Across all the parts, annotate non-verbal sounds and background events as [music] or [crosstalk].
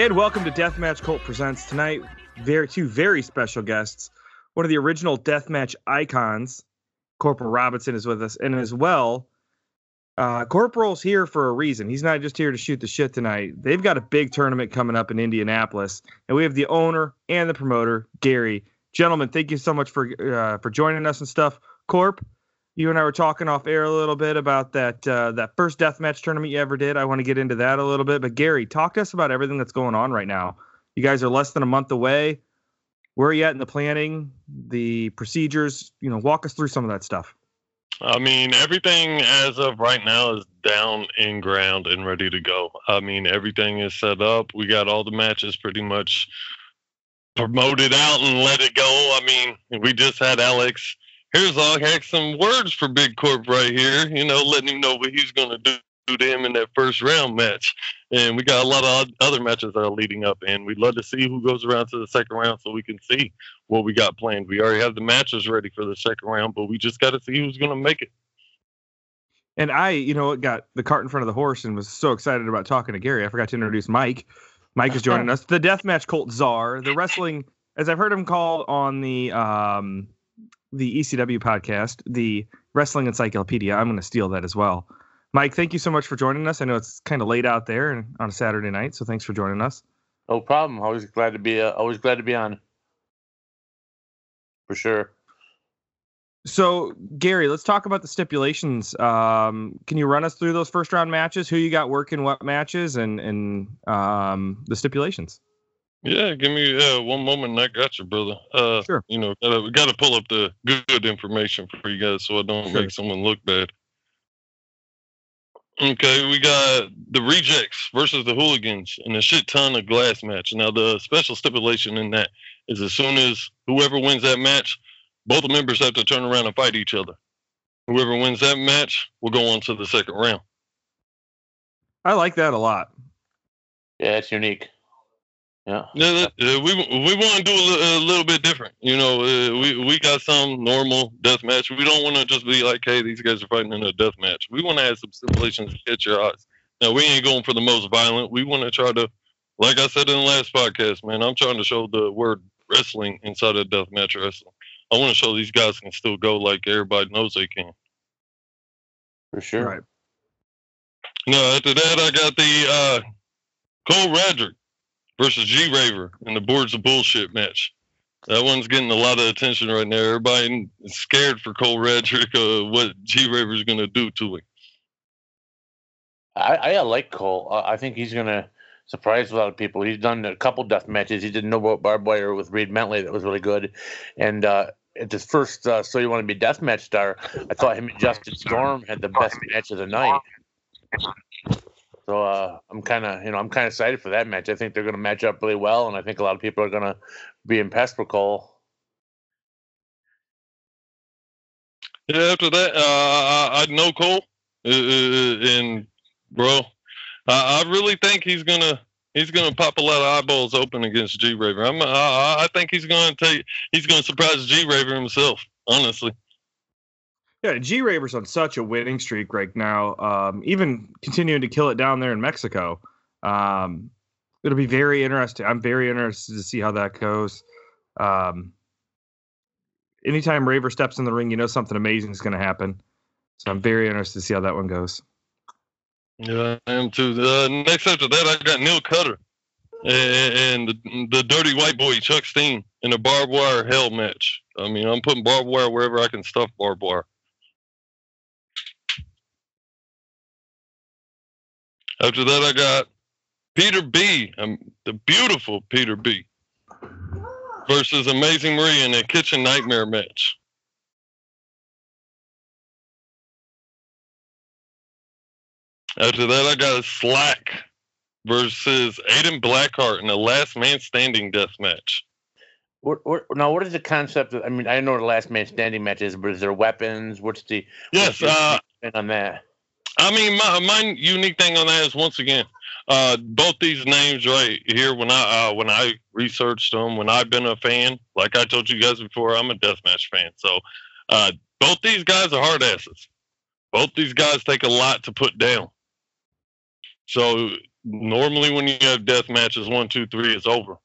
And welcome to Deathmatch Cult Presents tonight. Very two very special guests. One of the original deathmatch icons, Corporal Robinson, is with us, and as well, uh, Corporal's here for a reason. He's not just here to shoot the shit tonight. They've got a big tournament coming up in Indianapolis, and we have the owner and the promoter, Gary. Gentlemen, thank you so much for uh, for joining us and stuff. Corp, you and I were talking off air a little bit about that uh, that first deathmatch tournament you ever did. I want to get into that a little bit, but Gary, talk to us about everything that's going on right now. You guys are less than a month away. Where are you at in the planning, the procedures? You know, walk us through some of that stuff. I mean, everything as of right now is down in ground and ready to go. I mean, everything is set up. We got all the matches pretty much promoted out and let it go. I mean, we just had Alex Herzog had some words for Big Corp right here, you know, letting him know what he's going to do to him in that first round match. And we got a lot of other matches that are leading up, and we'd love to see who goes around to the second round so we can see what we got planned. We already have the matches ready for the second round, but we just got to see who's going to make it. And I, you know, got the cart in front of the horse and was so excited about talking to Gary. I forgot to introduce Mike. Mike is joining [laughs] us, the deathmatch cult czar, the wrestling, as I've heard him called on the um, the ECW podcast, the Wrestling Encyclopedia. I'm going to steal that as well. Mike, thank you so much for joining us. I know it's kind of late out there on a Saturday night, so thanks for joining us. No problem. Always glad to be. Uh, always glad to be on. For sure. So, Gary, let's talk about the stipulations. Um, can you run us through those first round matches? Who you got working what matches and and um, the stipulations? Yeah, give me uh, one moment and I got you, brother. Uh, sure. You know, gotta, we got to pull up the good information for you guys so I don't sure. make someone look bad. Okay, we got the rejects versus the hooligans in a shit ton of glass match. Now, the special stipulation in that is as soon as whoever wins that match, both members have to turn around and fight each other. Whoever wins that match will go on to the second round. I like that a lot. Yeah, it's unique. Yeah. Yeah, uh, we we want to do a, a, little bit different. You know, uh, we we got some normal death match. We don't want to just be like, hey, these guys are fighting in a death match. We want to have some stipulations to catch your eyes. Now, we ain't going for the most violent. We want to try to, like I said in the last podcast, man, I'm trying to show the word wrestling inside of death match wrestling. I want to show these guys can still go like everybody knows they can. For sure. Right. Now, after that, I got the uh, Cole Radrick versus G Raver in the boards of bullshit match. That one's getting a lot of attention right now. Everybody is scared for Cole Radrick, uh, what G Raver's going to do to him. I, I like Cole. I think he's going to surprise a lot of people. He's done a couple death matches. He did no barbed wire with Reed Bentley that was really good, and uh, at his first uh, "So You Want to Be Death Match" star, I thought him and Justin Storm had the best match of the night. So uh, I'm kind of, you know, I'm kind of excited for that match. I think they're going to match up really well, and I think a lot of people are going to be impressed with Cole. Yeah, after that, uh, I, I know Cole, uh, uh and bro, I, I, really think he's gonna he's gonna pop a lot of eyeballs open against G Raver. I'm, I, I think he's gonna take he's gonna surprise G Raver himself, honestly. Yeah, G Raver's on such a winning streak right now. Um, even continuing to kill it down there in Mexico. Um, it'll be very interesting. I'm very interested to see how that goes. Um, anytime Raver steps in the ring, you know something amazing is going to happen. So I'm very interested to see how that one goes. Yeah, I am too. Uh, next after that, I got Neil Cutter and, the, the dirty white boy Chuck Steen in a barbed wire hell match. I mean, I'm putting barbed wire wherever I can stuff barbed wire. After that, I got Peter B, um, the beautiful Peter B, versus Amazing Marie in a kitchen nightmare match. After that, I got Slack versus Aiden Blackheart in a last man standing death match. What, what, now, what is the concept? Of, I mean, I know the last man standing match is, but is there weapons? What's the yes? What's uh, on that. I mean, my my unique thing on that is once again, uh, both these names right here. When I uh, when I researched them, when I've been a fan, like I told you guys before, I'm a deathmatch fan. So uh, both these guys are hard asses. Both these guys take a lot to put down. So normally when you have death matches, one, two, three, it's over.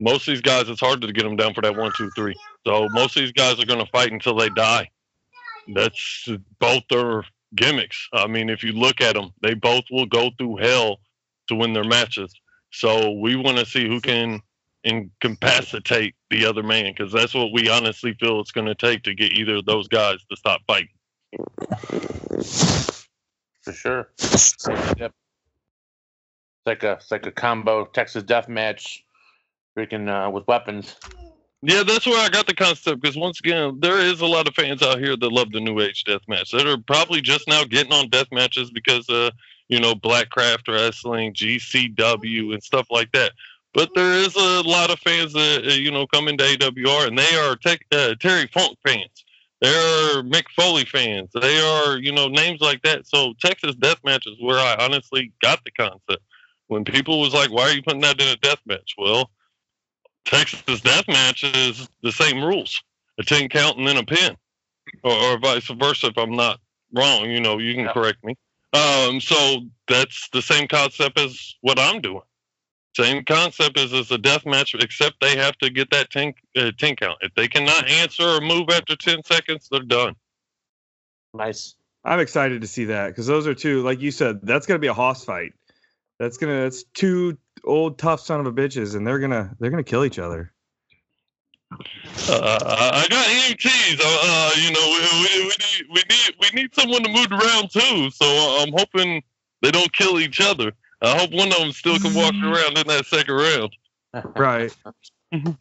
Most of these guys, it's hard to get them down for that one, two, three. So most of these guys are going to fight until they die. That's both their gimmicks. I mean, if you look at them, they both will go through hell to win their matches. So we want to see who can incapacitate the other man because that's what we honestly feel it's going to take to get either of those guys to stop fighting. For sure. Yep. It's like a it's like a combo Texas death match, freaking uh, with weapons. Yeah, that's where I got the concept because once again, there is a lot of fans out here that love the new age death match that are probably just now getting on death matches because uh, you know, Blackcraft Wrestling, GCW, and stuff like that. But there is a lot of fans that uh, you know come into AWR, and they are uh, Terry Funk fans. They're Mick Foley fans. They are you know names like that. So Texas Death Match is where I honestly got the concept. When people was like, "Why are you putting that in a death match?" Well, Texas Death Match is the same rules: a ten count and then a pin, or, or vice versa. If I'm not wrong, you know, you can correct me. Um, so that's the same concept as what I'm doing. Same concept as as a death match, except they have to get that 10, uh, 10 count. If they cannot answer or move after 10 seconds, they're done. Nice. I'm excited to see that because those are two, like you said, that's gonna be a hoss fight. That's gonna that's two old tough son of a bitches, and they're gonna they're gonna kill each other. Uh, I got EMTs. Uh, uh, you know, we, we, we, need we need we need someone to move around too. So uh, I'm hoping they don't kill each other. I hope one of them still can walk Mm. around in that second round. Right. [laughs]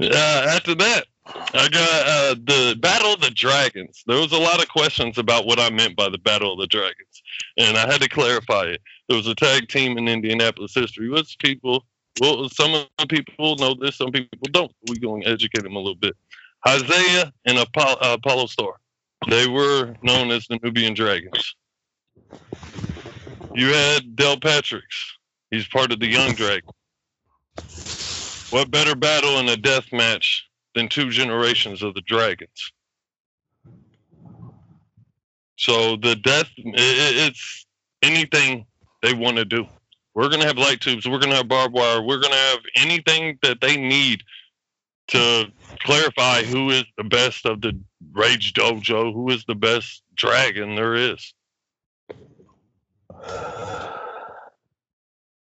Uh, after that, I got uh, the Battle of the Dragons. There was a lot of questions about what I meant by the Battle of the Dragons, and I had to clarify it. There was a tag team in Indianapolis history. What's people, well, some of the people know this, some people don't. We're going to educate them a little bit. Isaiah and Apollo, uh, Apollo Star. They were known as the Nubian Dragons. You had Del Patricks. He's part of the Young Dragon. What better battle in a death match than two generations of the dragons? So the death, i- i- it's anything they want to do. We're gonna have light tubes. We're gonna have barbed wire. We're gonna have anything that they need to clarify who is the best of the Rage Dojo, who is the best dragon there is.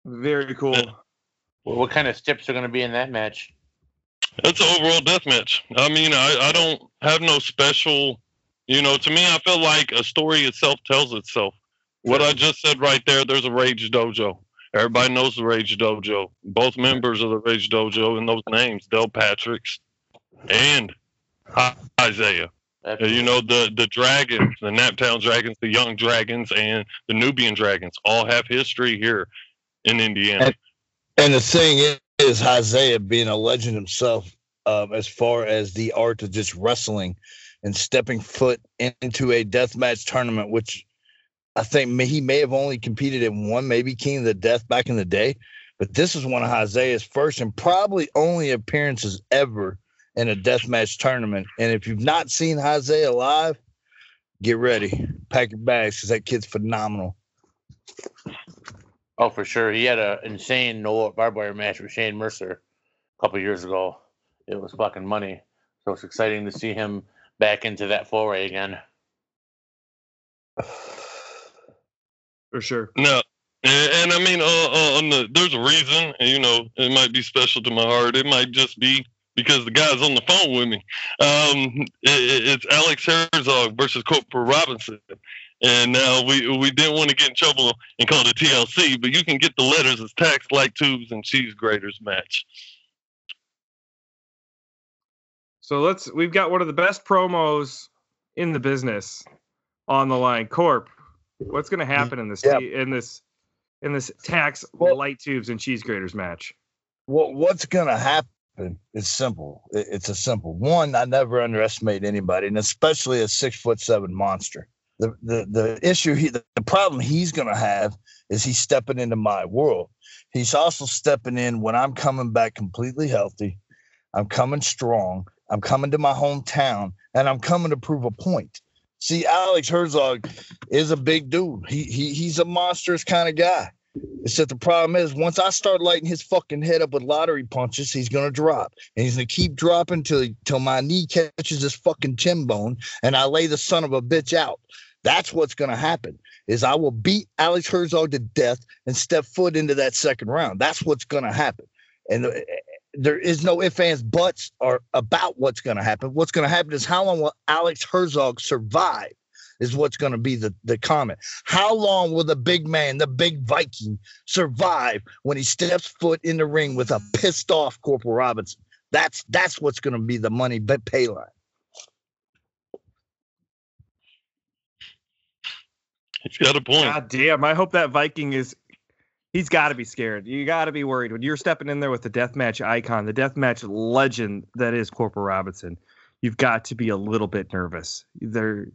Very cool. Well, what kind of steps are going to be in that match? It's an overall death match. I mean, I, I don't have no special, you know, to me, I feel like a story itself tells itself. What I just said right there, there's a Rage Dojo. Everybody knows the Rage Dojo. Both members of the Rage Dojo and those names, Del Patrick's and Isaiah. Uh, You know, the, the dragons, the Naptown Dragons, the Young Dragons, and the Nubian Dragons all have history here in Indiana. And- And the thing is, is Isaiah being a legend himself, um, as far as the art of just wrestling and stepping foot into a deathmatch tournament, which I think he may have only competed in one, maybe King of the Death back in the day. But this is one of Isaiah's first and probably only appearances ever in a deathmatch tournament. And if you've not seen Isaiah live, get ready, pack your bags because that kid's phenomenal. Oh, for sure. He had an insane no barbed wire match with Shane Mercer a couple years ago. It was fucking money. So it's exciting to see him back into that foray again. [sighs] [sighs] [sighs] For sure. No, and, and I mean, uh, uh, on the there's a reason. And, you know, it might be special to my heart. It might just be because the guy's on the phone with me. Um, it, it's Alex Herzog versus Corporal Robinson. And now we we didn't want to get in trouble and call it TLC, but you can get the letters as tacks light tubes and cheese graters match. So let's we've got one of the best promos in the business on the line. Corp, what's gonna mm-hmm. happen in this Yeah. in this in this tacks Well- light tubes and cheese graters match? What what's gonna happen is simple. It- It's a simple one. I never underestimate anybody, and especially a six foot seven monster. The the the issue he the, the problem he's gonna have is he's stepping into my world. He's also stepping in when I'm coming back completely healthy. I'm coming strong. I'm coming to my hometown, and I'm coming to prove a point. See, Alex Herzog is a big dude. He he he's a monstrous kind of guy. It's the problem is once I start lighting his fucking head up with lottery punches, he's gonna drop, and he's gonna keep dropping till till my knee catches his fucking chin bone, and I lay the son of a bitch out. That's what's gonna happen. Is I will beat Alex Herzog to death and step foot into that second round. That's what's gonna happen, and there is no ifs ands buts or about what's gonna happen. What's gonna happen is how long will Alex Herzog survive? is what's going to be the, the comment. How long will the big man, the big Viking, survive when he steps foot in the ring with a pissed off Corporal Robinson? That's that's what's going to be the money pay line. He's got a point. God damn! I hope that Viking is. He's got to be scared. You got to be worried when you're stepping in there with the deathmatch icon, the deathmatch legend that is Corporal Robinson. You've got to be a little bit nervous. There,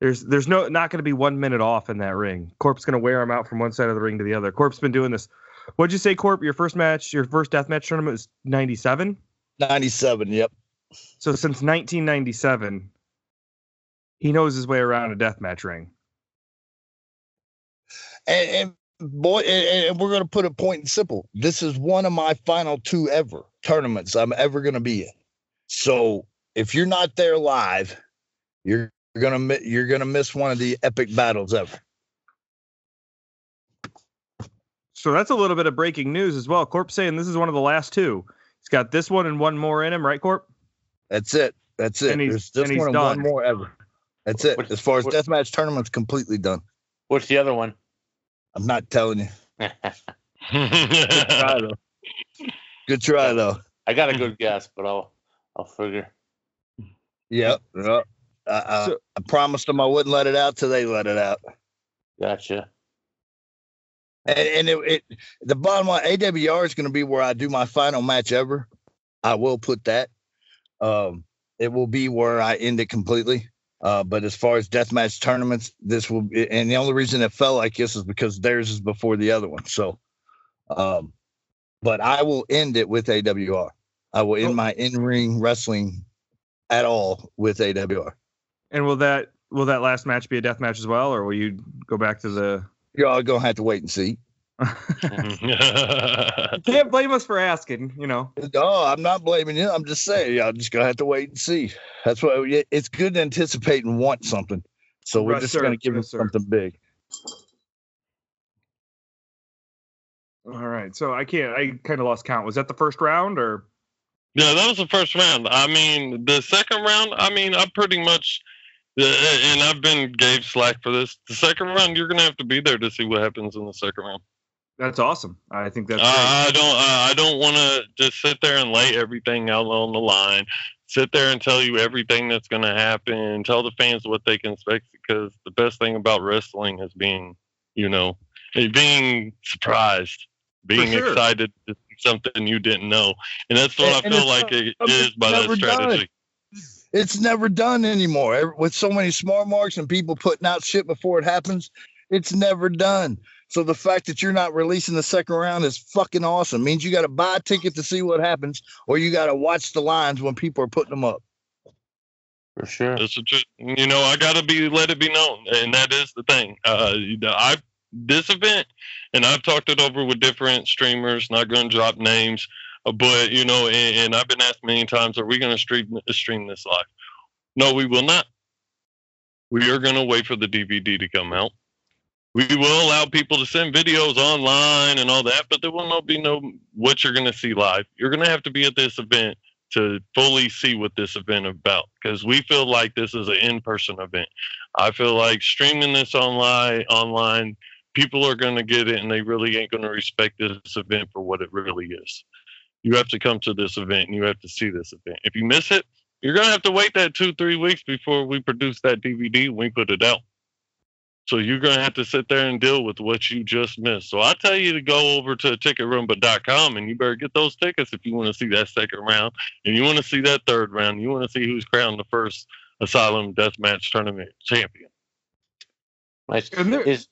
there's there's no not going to be one minute off in that ring. Corp's going to wear him out from one side of the ring to the other. Corp's been doing this. What'd you say, Corp? Your first match, your first death match tournament was '97. '97. Yep. So since 1997, he knows his way around a death match ring. And, and boy, and, and we're going to put it point and simple. This is one of my final two ever tournaments I'm ever going to be in. So if you're not there live, you're you're gonna you're gonna miss one of the epic battles ever. So that's a little bit of breaking news as well. Corp saying this is one of the last two. He's got this one and one more in him, right, Corp? That's it. That's it. And he's, There's and one he's and one done. more ever. That's it. What- as far as what- deathmatch tournaments, completely done. What's the other one? I'm not telling you. [laughs] Try though. Good try though. I got a good guess, but I'll I'll figure. Yep. Yep. I, I, So- I promised them I wouldn't let it out till they let it out. Gotcha. And, and it, it the bottom line, AWR is going to be where I do my final match ever. I will put that. Um, it will be where I end it completely. Uh, but as far as deathmatch tournaments, this will be, and the only reason it felt like this is because theirs is before the other one. So, um, but I will end it with AWR. I will end Oh. my in ring wrestling at all with AWR. And will that will that last match be a death match as well, or will you go back to the? Y'all gonna have to wait and see. [laughs] You can't blame us for asking. You know. No, I'm not blaming you. I'm just saying I'm just gonna have to wait and see. That's why it- it's good to anticipate and want something. So we're Yes, just sir. gonna give Yes, them sir. something big. All right. So I can't. I kind of lost count. Was that the first round or? Yeah, that was the first round. I mean, the second round, I mean, I pretty much, uh, and I've been gave slack for this. The second round, you're gonna have to be there to see what happens in the second round. That's awesome. I think that's. Uh. I don't, uh, I don't want to just sit there and lay everything out on the line. Sit there and tell you everything that's gonna happen. Tell the fans what they can expect because the best thing about wrestling is being, you know, being surprised, being sure. excited to see something you didn't know, and that's what And- I feel like not- it's by that never done. strategy. It's never done anymore. With so many smart marks and people putting out shit before it happens, it's never done. So the fact that you're not releasing the second round is fucking awesome. means you got to buy a ticket to see what happens, or you got to watch the lines when people are putting them up. For sure. That's the truth. You know, I gotta be let it be known, and that is the thing. Uh, you know, I this event, and I've talked it over with different streamers. Not going to drop names, uh, but you know, and, and I've been asked many times, "Are we going to stream stream this live?" No, we will not. We are going to wait for the DVD to come out. We will allow people to send videos online and all that, but there will not be no what you're going to see live. You're going to have to be at this event to fully see what this event is about because we feel like this is an in-person event. I feel like streaming this online online people are going to get it and they really ain't going to respect this event for what it really is. You have to come to this event and you have to see this event. If you miss it, you're going to have to wait that 2-3 weeks before we produce that DVD we put it out. So you're going to have to sit there and deal with what you just missed. So I tell you to go over to ticketrumba.com and you better get those tickets if you want to see that second round and you want to see that third round. You want to see who's crowned the first Asylum Deathmatch Tournament champion. Nice. There- Is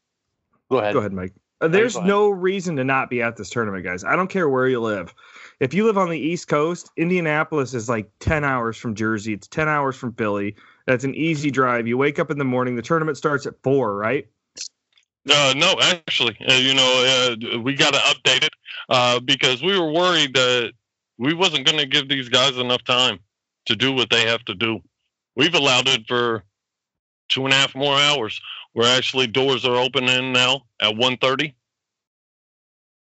go ahead. Go ahead, Mike. Uh, there's no reason to not be at this tournament, guys. I don't care where you live. If you live on the East Coast, Indianapolis is like 10 hours from Jersey. It's 10 hours from Philly. That's an easy drive. You wake up in the morning. The tournament starts at four, right? Uh, no, actually, uh, you know, uh, we got to update it uh, because we were worried that we wasn't going to give these guys enough time to do what they have to do. We've allowed it for two and a half more hours. Where actually doors are opening now at 1.30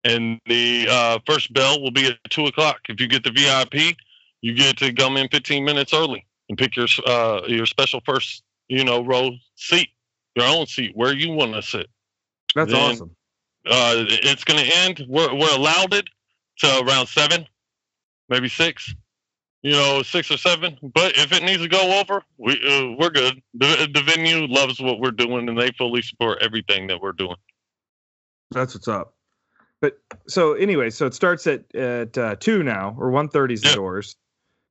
and the uh, first bell will be at two o'clock. If you get the VIP, you get to come in 15 minutes early and pick your uh, your special first, you know, row seat, your own seat where you want to sit. That's Then- awesome. Uh, it's going to end. We're, we're allowed it to around seven, maybe six. You know, six or seven. But if it needs to go over, we uh, we're good. The the venue loves what we're doing, and they fully support everything that we're doing. That's what's up. But so anyway, so it starts at at uh, two now, or one thirty is the Yeah. doors.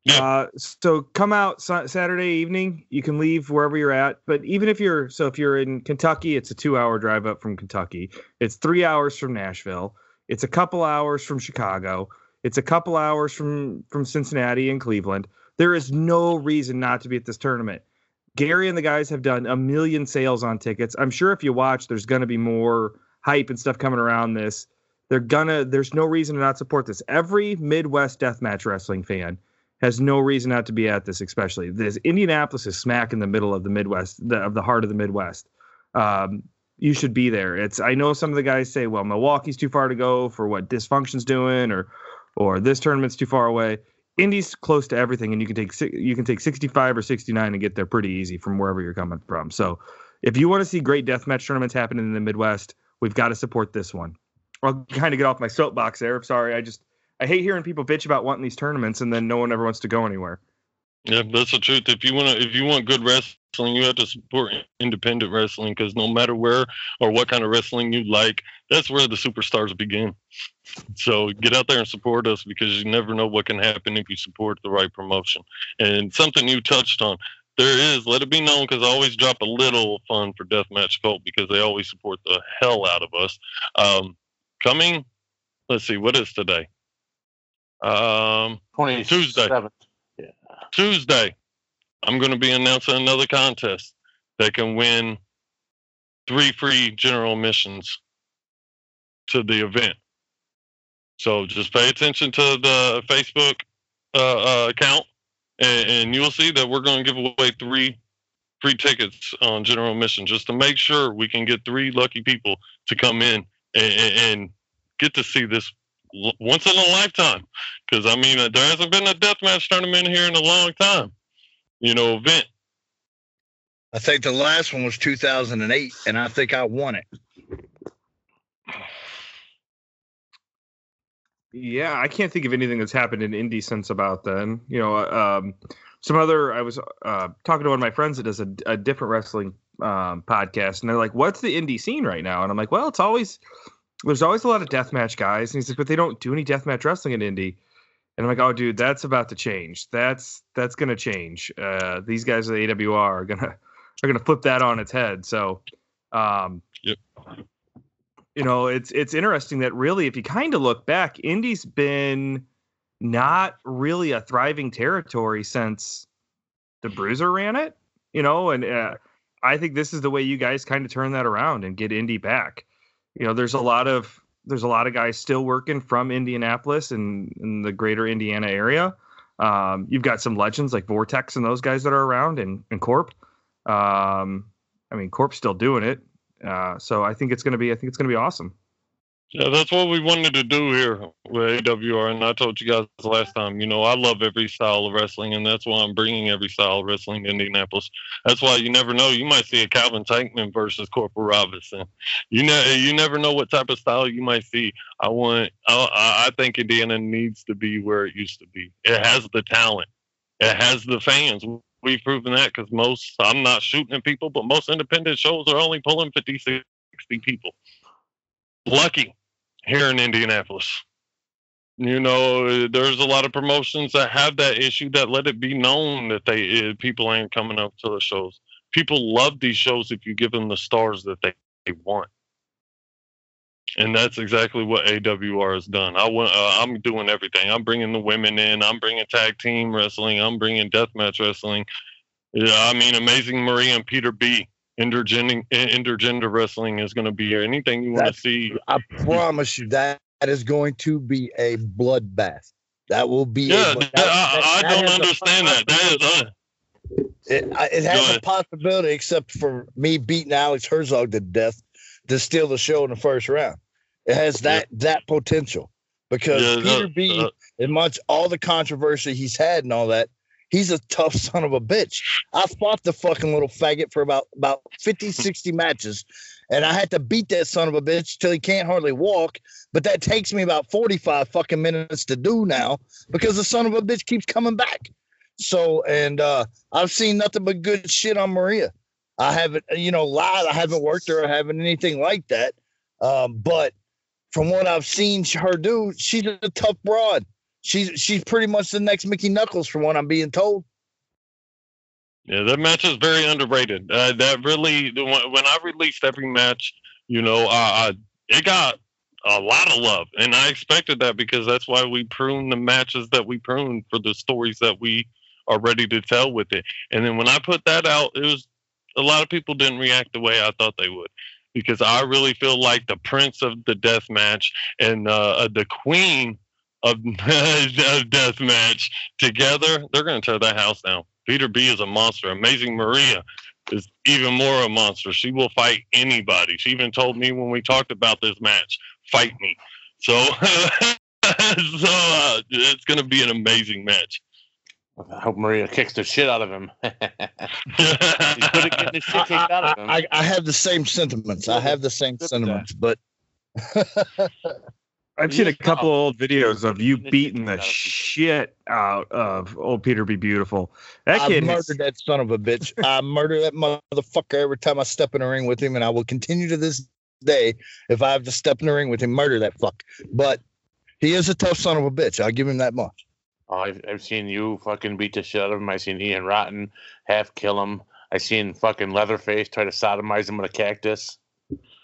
Yeah. Uh, so come out Sa- Saturday evening. You can leave wherever you're at. But even if you're so if you're in Kentucky, it's a two hour drive up from Kentucky. It's three hours from Nashville. It's a couple hours from Chicago. It's a couple hours from from Cincinnati and Cleveland. There is no reason not to be at this tournament. Gary and the guys have done a million sales on tickets. I'm sure if you watch, there's going to be more hype and stuff coming around this. They're gonna. There's no reason to not support this. Every Midwest deathmatch wrestling fan has no reason not to be at this. Especially this Indianapolis is smack in the middle of the Midwest, the, of the heart of the Midwest. Um, you should be there. It's. I know some of the guys say, well, Milwaukee's too far to go for what Dysfunction's doing, or or this tournament's too far away. Indy's close to everything, and you can take you can take 65 or 69 and get there pretty easy from wherever you're coming from. So, if you want to see great deathmatch tournaments happening in the Midwest, we've got to support this one. I'll kind of get off my soapbox there. Sorry. I just I hate hearing people bitch about wanting these tournaments and then no one ever wants to go anywhere. Yeah, that's the truth. If you want to, if you want good wrestling, you have to support independent wrestling because no matter where or what kind of wrestling you like, that's where the superstars begin. So get out there and support us because you never know what can happen if you support the right promotion. And something you touched on, there is. Let it be known because I always drop a little fun for Deathmatch Cult because they always support the hell out of us. Um, coming, let's see, what is today? Um, Tuesday. 27th. Tuesday, I'm going to be announcing another contest that can win three free general admissions to the event. So just pay attention to the Facebook uh, uh, account, and, and you'll see that we're going to give away three free tickets on general admission just to make sure we can get three lucky people to come in and, and, and get to see this once in a lifetime. Because I mean, uh, there hasn't been a deathmatch tournament here in a long time. You know, event. I think the last one was 2008, and I think I won it. Yeah, I can't think of anything that's happened in Indy since about then. You know, um, some other I was uh, talking to one of my friends that does a, a different wrestling um, podcast, and they're like, "What's the indie scene right now?" And I'm like, "Well, it's always there's always a lot of deathmatch guys." And he's like, "But they don't do any deathmatch wrestling in Indy." And I'm like, "Oh, dude, that's about to change. That's that's gonna change. Uh, these guys at the AWR are gonna [laughs] are gonna flip that on its head." So, um, Yep. you know, it's it's interesting that really, if you kind of look back, Indy's been not really a thriving territory since the Bruiser ran it. You know, and uh, I think this is the way you guys kind of turn that around and get Indy back. You know, there's a lot of there's a lot of guys still working from Indianapolis and in the greater Indiana area. Um, you've got some legends like Vortex and those guys that are around and, and Corp. Um, I mean, Corp's still doing it. Uh, so I think it's going to be, I think it's going to be awesome. Yeah, that's what we wanted to do here with AWR. And I told you guys last time, you know, I love every style of wrestling, and that's why I'm bringing every style of wrestling to Indianapolis. That's why you never know. You might see a Calvin Tankman versus Corporal Robinson. You know, you never know what type of style you might see. I want, I, I think Indiana needs to be where it used to be. It has the talent, it has the fans. We've proven that because most, I'm not shooting at people, but most independent shows are only pulling 50, 60 people lucky here in Indianapolis. You know, there's a lot of promotions that have that issue that let it be known that they uh, people ain't coming up to the shows. People love these shows if you give them the stars that they, they want. And that's exactly what AWR has done. I want, uh, I'm doing everything. I'm bringing the women in. I'm bringing tag team wrestling. I'm bringing deathmatch wrestling. Yeah, I mean, Amazing Marie and Peter B intergender intergender wrestling is going to be. Anything you want to see? I promise you that that is going to be a bloodbath. That will be. Yeah, a, that- that- I, I that don't understand that. That is uh, It, it has a possibility, except for me beating Alex Herzog to death to steal the show in the first round. It has that that potential because yeah, Peter B, uh, as much all the controversy he's had and all that, he's a tough [laughs] son of a bitch. I fought the fucking little faggot for about about 50, [laughs] 60 matches, and I had to beat that son of a bitch till he can't hardly walk. But that takes me about 45 fucking minutes to do now because the son of a bitch keeps coming back. So, and uh I've seen nothing but good shit on Maria. I haven't, you know, lied. I haven't worked her. I haven't anything like that. Um, but from what I've seen her do, she's a tough broad. She's she's pretty much the next Mickie Knuckles, from what I'm being told. Yeah, that match is very underrated. Uh, that really, when I released every match, you know, I, uh, it got a lot of love, and I expected that because that's why we prune the matches that we prune for the stories that we are ready to tell with it. And then when I put that out, it was a lot of people didn't react the way I thought they would. Because I really feel like the prince of the death match and uh, uh, the queen of, [laughs] of death match together, they're going to tear that house down. Peter B is a monster. Amazing Maria is even more a monster. She will fight anybody. She even told me when we talked about this match, fight me. So, [laughs] so uh, it's going to be an amazing match. I hope Maria kicks the shit out of him. [laughs] He's good at getting the shit kicked out of him. I, I have the same sentiments. I have the same sentiments, but I've seen a Yeah. couple old videos of you beating the out of it. shit out of old Peter Be Beautiful. That I kid has- murdered that son of a bitch. [laughs] I murder that motherfucker every time I step in the ring with him, and I will continue to this day if I have to step in the ring with him, murder that fuck. But he is a tough son of a bitch. I'll give him that much. Oh, I've, I've seen you fucking beat the shit out of him. I've seen Ian Rotten half kill him. I've seen fucking Leatherface try to sodomize him with a cactus.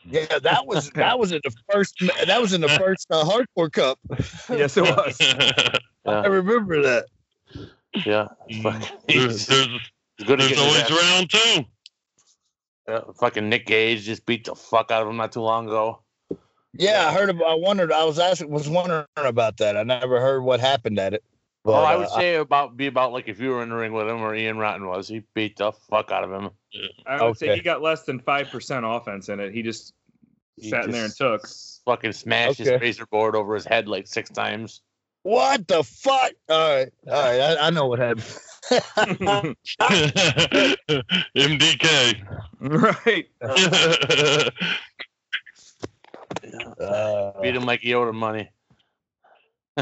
Yeah, that was that was in the first that was in the first uh, hardcore cup. yes, it was. [laughs] I remember that. yeah. Fucking, there's there's, good at there's always ass- round two. uh, fucking Nick Gage just beat the fuck out of him not too long ago. Yeah, I heard about. I wondered. I was asking, was wondering about that. I never heard what happened at it. But, oh, I would uh, say about be about like if you were in the ring with him or Ian Rotten was, he beat the fuck out of him. I would say he got less than five percent offense in it. He just He sat in there and took. Fucking smashed his razor board over his head like six times. what the fuck? All right, all right. I, I know what happened. [laughs] MDK. [laughs] right. Uh, Beat him like he owed him money. [laughs]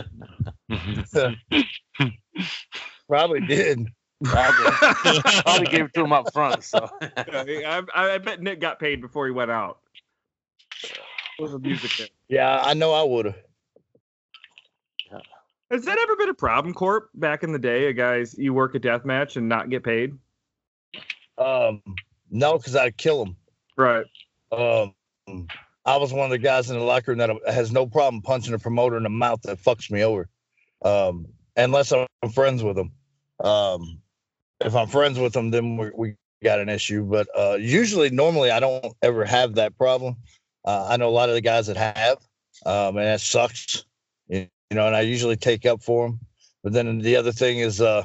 probably did. Probably, [laughs] probably gave it to him up front. So I, I, I bet Nick got paid before he went out. With the music there. Yeah, I know I would have. Has that ever been a problem, Corp? Back in the day, a guys you work a death match and not get paid. Um, no, because I'd kill him. Right. Um, I was one of the guys in the locker room that has no problem punching a promoter in the mouth that fucks me over. Um, unless I'm friends with him. Um, if I'm friends with them, then we, we got an issue. But uh, usually, normally, I don't ever have that problem. Uh, I know a lot of the guys that have, um, and that sucks. You, know, and I usually take up for them. But then the other thing is, uh,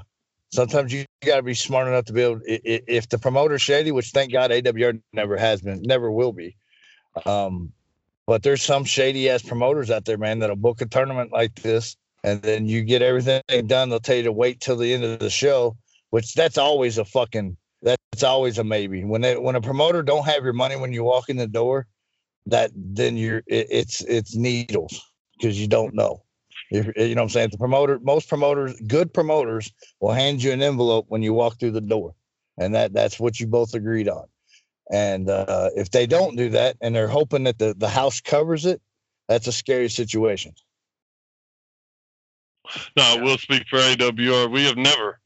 sometimes you got to be smart enough to be able. If the promoter's shady, which thank God AWR never has been, never will be. Um, but there's some shady ass promoters out there, man, that'll book a tournament like this, and then you get everything done. They'll tell you to wait till the end of the show, which that's always a fucking that's always a maybe. When they when a promoter don't have your money when you walk in the door, that then you're it, it's it's needles because you don't know. If, you know what I'm saying? The promoter, most promoters, good promoters, will hand you an envelope when you walk through the door, and that that's what you both agreed on. And uh, if they don't do that, and they're hoping that the the house covers it, that's a scary situation. No, I will speak for AWR. We have never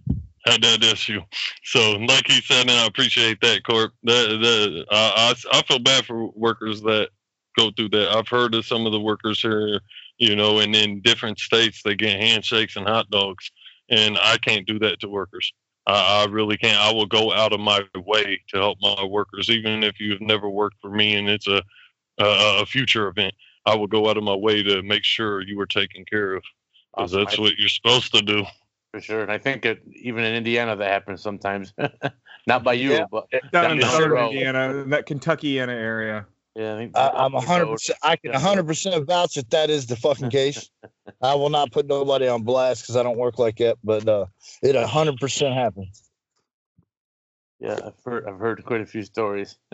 had that issue. So, like he said, and I appreciate that, Corp. That, that, uh, I, I feel bad for workers that go through that. I've heard of some of the workers here, you know, and in different states, they get handshakes and hot dogs. And I can't do that to workers. I, I really can't. I will go out of my way to help my workers, even if you've never worked for me and it's a a, a future event. I will go out of my way to make sure you are taken care of, because Awesome. that's what you're supposed to do. For sure. And I think it, even in Indiana that happens sometimes. [laughs] Not by you, Yeah. but Down in down the southern road. Indiana, in that Kentuckyana area. yeah, I think I, I'm down the hundred road. percent. I can Down hundred percent vouch that that is the fucking case. [laughs] I will not put nobody on blast because I don't work like that, but uh, it hundred percent happens. Yeah, I've heard I've heard quite a few stories. [laughs]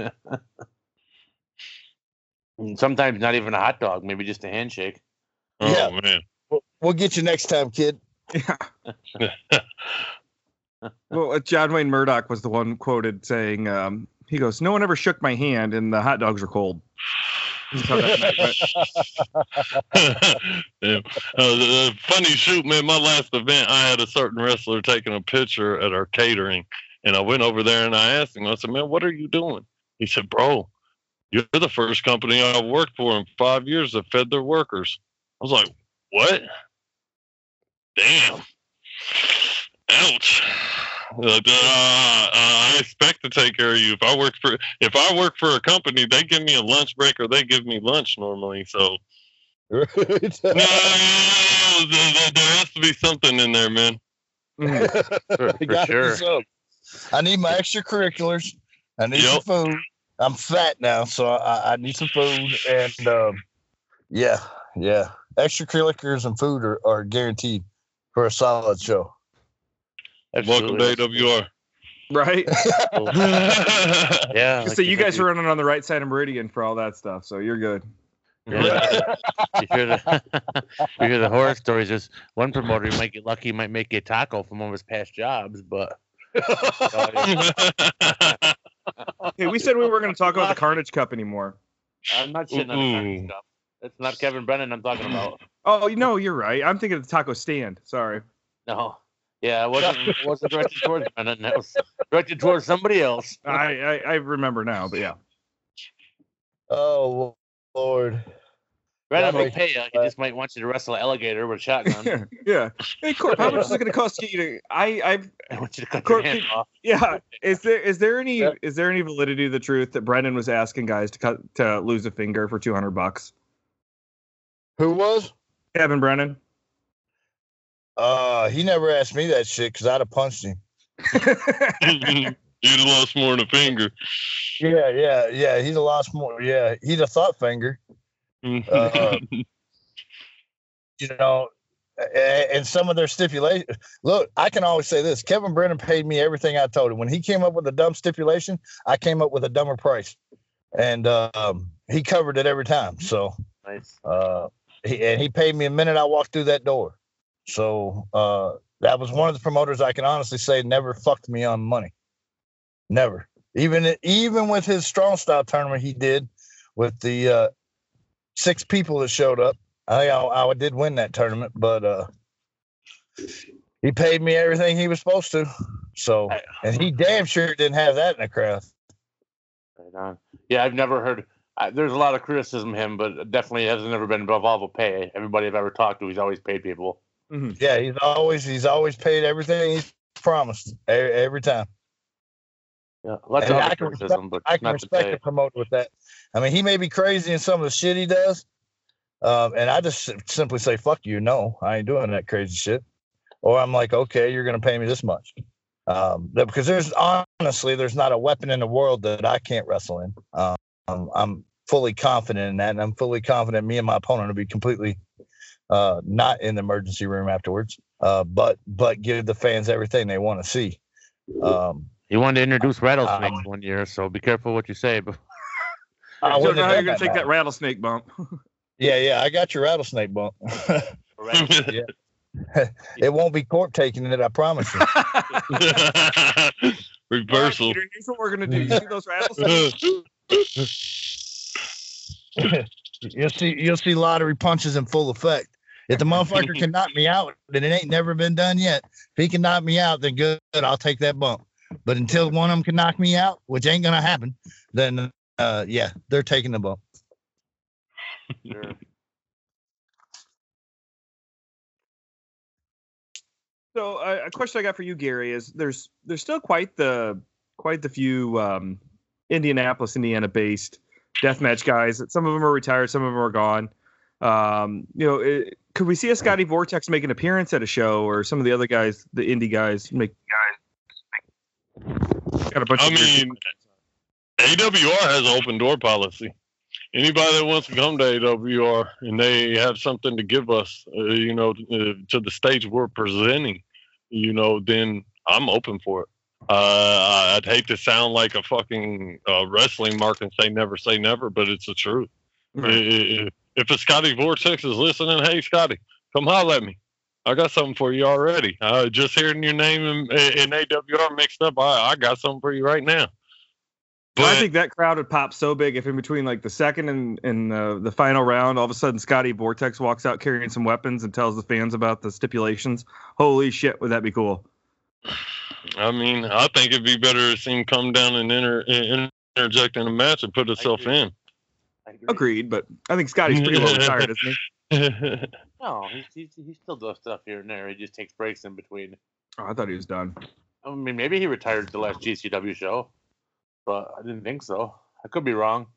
And Sometimes not even a hot dog, maybe just a handshake. Oh Yeah. man. We'll, we'll get you next time, kid. Yeah. [laughs] well, John Wayne Murdoch was the one quoted saying, um, he goes, No one ever shook my hand and the hot dogs were cold. [laughs] Yeah. Uh, funny shoot, man. My last event, I had a certain wrestler taking a picture at our catering, and I went over there and I asked him. I said, "Man, what are you doing?" He said, "Bro, you're the first company I've worked for in five years that fed their workers." I was like, "What? Damn! Ouch!" Like, uh, uh, I expect to take care of you. If I work for if I work for a company, they give me a lunch break or they give me lunch normally. So no, there, there- there has to be something in there, man. Mhm. [laughs] For, for sure. I need my extracurriculars. I need Yep. some food. I'm fat now, so I, I need some food. And um, yeah, yeah, extracurriculars and food are, are guaranteed for a solid show. Welcome to AWR. Right? [laughs] Yeah. so you guys are running on the right side of Meridian for all that stuff. So you're good. Yeah. [laughs] you hear the [laughs] you hear the horror stories. There's one promoter you might get lucky, might make a taco from one of his past jobs, but Hey, we said we weren't going to talk about the Carnage Cup anymore. I'm not shitting on the taco Ooh. stuff. It's not Kevin Brennan I'm talking about. Oh, you know, you're right. I'm thinking of the taco stand. Sorry. No. Yeah, it wasn't it [laughs] wasn't directed towards Brennan. That was directed towards somebody else. I, I, I remember now, but yeah. Oh Lord. Brennan Yeah, will pay you. He just might want you to wrestle an alligator with a shotgun. [laughs] yeah. Hey, Corp, how much is it going to cost you to? I, I've, I want you to cut Court- your hand off. yeah. Is there, is there any, Yeah. is there any validity to the truth that Brennan was asking guys to cut to lose a finger for 200 bucks? Who was? Kevin Brennan. Uh, he never asked me that shit because I'd have punched him. [laughs] [laughs] You'd have lost more than a finger. Yeah, yeah, yeah. He'd have lost more. Yeah, he'd have thought finger. Uh, [laughs] you know, and some of their stipulations. Look, I can always say this: Kevin Brennan paid me everything I told him. When he came up with a dumb stipulation, I came up with a dumber price, and um, he covered it every time. So, Nice. uh, he, and he paid me a minute I walked through that door. So uh, that was one of the promoters I can honestly say never fucked me on money. Never. Even even with his strong style tournament he did with the uh, six people that showed up. I, I I did win that tournament, but uh, he paid me everything he was supposed to. So and he damn sure didn't have that in the crowd. Right on. Yeah, I've never heard. I, there's a lot of criticism of him, but definitely has never been involved with pay. Everybody I've ever talked to, he's always paid people. Mhm. Yeah, he's always he's always paid everything he's promised e- every time. Yeah, lots And of I other can criticism, but I can not respect pay. the promoter with that. I mean, he may be crazy in some of the shit he does, um, and I just simply say, "Fuck you, no, I ain't doing that crazy shit." Or I'm like, "Okay, you're gonna pay me this much," um, because there's honestly there's not a weapon in the world that I can't wrestle in. Um, I'm fully confident in that, and I'm fully confident me and my opponent will be completely uh, not in the emergency room afterwards, uh, but but give the fans everything they want to see. Um, He wanted to introduce Uh, rattlesnakes one year, so be careful what you say. But I I don't know how you're going to take now. that rattlesnake bump. [laughs] Yeah, yeah, I got your rattlesnake bump. [laughs] [laughs] it won't be court taking it, I promise you. Reversal. All right, Peter, here's what we're going to do. You see those rattlesnakes? You'll see you'll see lottery punches in full effect. If the motherfucker can knock me out, then it ain't never been done yet. If he can knock me out, then good, I'll take that bump. But until one of them can knock me out, which ain't gonna happen, then uh yeah, they're taking the bump. Sure. So uh, a question I got for you, Gary, is there's there's still quite the quite the few um, Indianapolis, Indiana based deathmatch guys. Some of them are retired, some of them are gone. Um, you know, it, could we see a Scotty Vortex make an appearance at a show, or some of the other guys, the indie guys, make guys? Got a bunch. I mean, AWR has an open door policy. Anybody that wants to come to AWR and they have something to give us, uh, you know, uh, to the stage we're presenting, you know, then I'm open for it. Uh, I'd hate to sound like a fucking uh, wrestling mark and say never say never, but it's the truth. Right. If a Scotty Vortex is listening, hey Scotty, come holler at me. I got something for you already. Uh, just hearing your name in, in AWR mixed up, I, I got something for you right now. Well, I think that crowd would pop so big if in between like the second and, and uh, the final round, all of a sudden Scotty Vortex walks out carrying some weapons and tells the fans about the stipulations. Holy shit, would that be cool? I mean, I think it'd be better to see him come down and inter, interject in a match and put himself agree. in. I. Agreed, but I think Scotty's pretty well retired, isn't he? [laughs] No, he's, he's, he still does stuff here and there. He just takes breaks in between. Oh, I thought he was done. I mean, maybe he retired at the last GCW show, but I didn't think so. I could be wrong.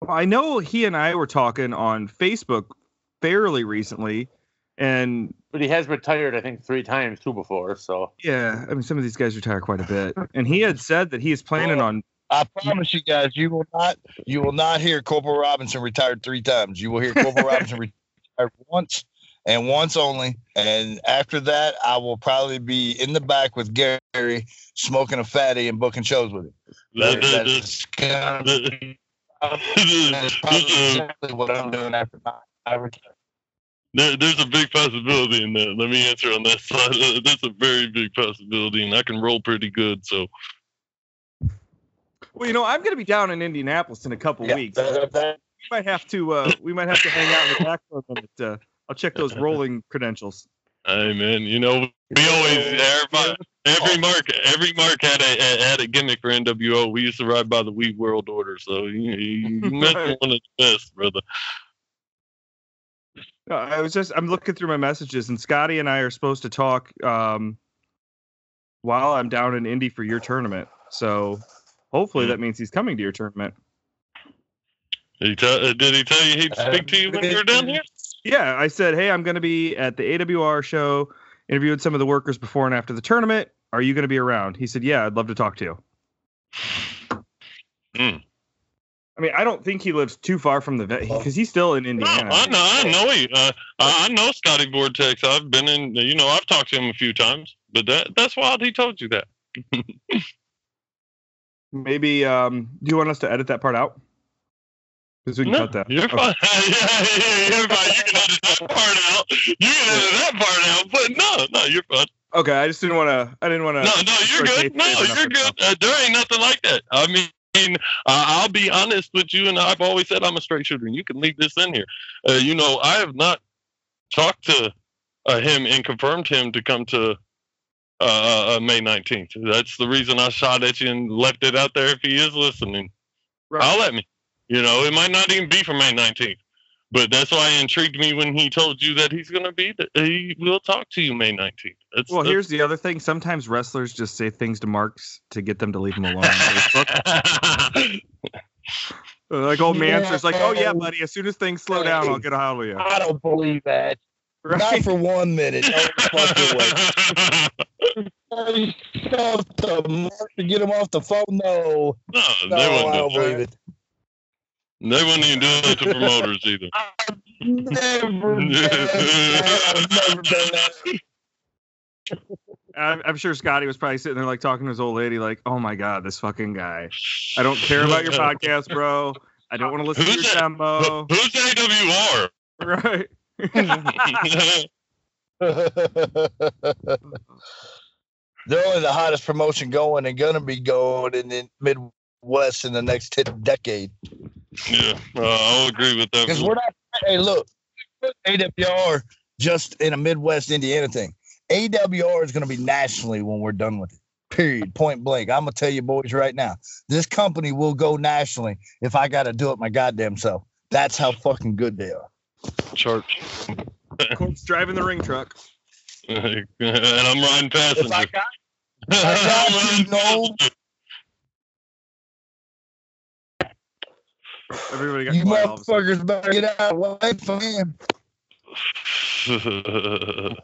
Well, I know he and I were talking on Facebook fairly recently, and But he has retired, I think, three times too before. So yeah, I mean some of these guys retire quite a bit. And he had said that he is planning on I promise you guys, you will not you will not hear Corporal Robinson retired three times. You will hear Corporal [laughs] Robinson retired once and once only. And after that, I will probably be in the back with Gary smoking a fatty and booking shows with him. That- The- that the- is gonna- that is [laughs] probably exactly what I'm doing after my I retire. There, there's a big possibility in that. Let me answer on that [laughs] side. Uh, That's a very big possibility, and I can roll pretty good. So well, you know, I'm going to be down in Indianapolis in a couple Yeah, weeks. that- that- We might have to uh, we might have to hang out in the back for a minute. Uh, I'll check those rolling credentials. Hey man, you know we always everybody, every mark every mark had a had a gimmick for NWO. We used to ride by the We World Order, so you, you, you [laughs] meant Right. one of the best, brother. No, I was just I'm looking through my messages, and Scotty and I are supposed to talk um, while I'm down in Indy for your tournament. So hopefully that means he's coming to your tournament. Did he tell uh, Did he tell you he'd speak to you when you were down here? Yeah, I said, hey, I'm going to be at the AWR show, interviewing some of the workers before and after the tournament. Are you going to be around? He said, yeah, I'd love to talk to you. Hmm. I mean, I don't think he lives too far from the vet because he's still in No, Indiana. I know, I know he. Uh, I I know Scotty Vortex. I've been in. You know, I've talked to him a few times, but that that's wild. He told you that. [laughs] Maybe, um, do you want us to edit that part out? Because we can No, cut that. you're Okay. fine. yeah, [laughs] yeah, you're fine. You can edit that part out. You can edit that part out. But no, no, you're fine. Okay, I just didn't want to. I didn't want to. No, no, you're good. No, you're good. Uh, there ain't nothing like that. I mean, uh, I'll be honest with you, and I've always said I'm a straight shooter, and you can leave this in here. Uh, you know, I have not talked to uh, him and confirmed him to come to uh, uh, uh, May 19th. That's the reason I shot at you and left it out there. If he is listening, Right. I'll let me. You know, it might not even be for May 19th. But that's why it intrigued me when he told you that he's going to be. He will talk to you May 19th. That's, Well, that's- here's the other thing. Sometimes wrestlers just say things to marks to get them to leave them alone [laughs] on Facebook. Like oh, old Manser's like, oh yeah, buddy. As soon as things slow down, I'll get a hold of you. I don't believe that. Not for one minute. No [laughs] fucking way. To Mark to get him off the phone. No, no, no, they I wouldn't. don't do believe it. It. They wouldn't even do that to promoters either. Never done that. I've never done that. I'm, I'm sure Scotty was probably sitting there like talking to his old lady, like, oh my god, this fucking guy. I don't care about your podcast, bro. I don't want to listen to Who's your that? demo. Who's AWR? Right. [laughs] They're only the hottest promotion going and gonna be going in the Midwest in the next t- decade. Yeah, uh, I'll agree with that. Because we're not. Hey, look, AWR just in a Midwest Indiana thing. AWR is going to be nationally when we're done with it. Period. Point blank. I'm gonna tell you boys right now. This company will go nationally if I got to do it my goddamn self. That's how fucking good they are. Church. Corp's driving the ring truck. [laughs] and I'm riding If passenger. [laughs] I got, I'm got riding you, no. Everybody got you quiet all of motherfuckers better get out of the way for him. [laughs] passenger.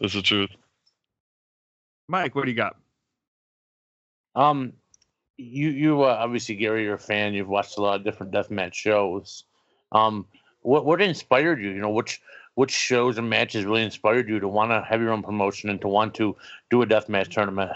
That's the truth. Mike, what do you got? Um, you you uh, obviously Gary, you're a fan. You've watched a lot of different deathmatch shows. Um, what what inspired you? You know, which which shows and matches really inspired you to want to have your own promotion and to want to do a deathmatch tournament?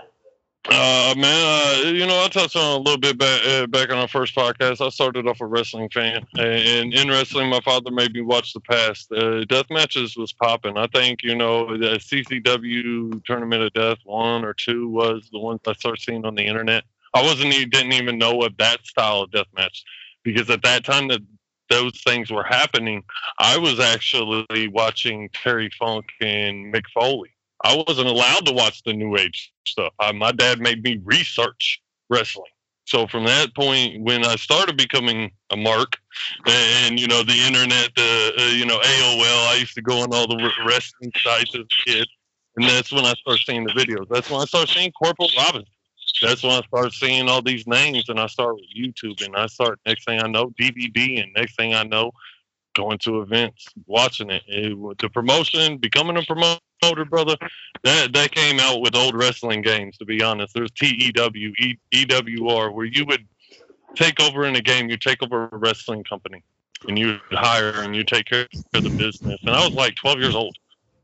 Uh, man, uh, you know, I touched on a little bit back uh, back on our first podcast. I started off a wrestling fan, and in wrestling, my father made me watch the past. Uh, death matches was popping. I think you know the CZW Tournament of Death one or two was the ones I started seeing on the internet. I wasn't even didn't even know of that style of death match because at that time that those things were happening, I was actually watching Terry Funk and Mick Foley. I wasn't allowed to watch the new age stuff. I, my dad made me research wrestling. So from that point, when I started becoming a mark, and you know the internet, the uh, you know AOL, I used to go on all the wrestling sites as a kid, and that's when I started seeing the videos. That's when I started seeing Corporal Robinson. That's when I started seeing all these names, and I started with YouTube, and I start next thing I know DVD, and next thing I know, going to events, watching it. It- the promotion, becoming a promoter, brother. That that came out with old wrestling games. To be honest, there's TEW, e, where you would take over in a game. You take over a wrestling company, and you hire and you take care of the business. And I was like 12 years old,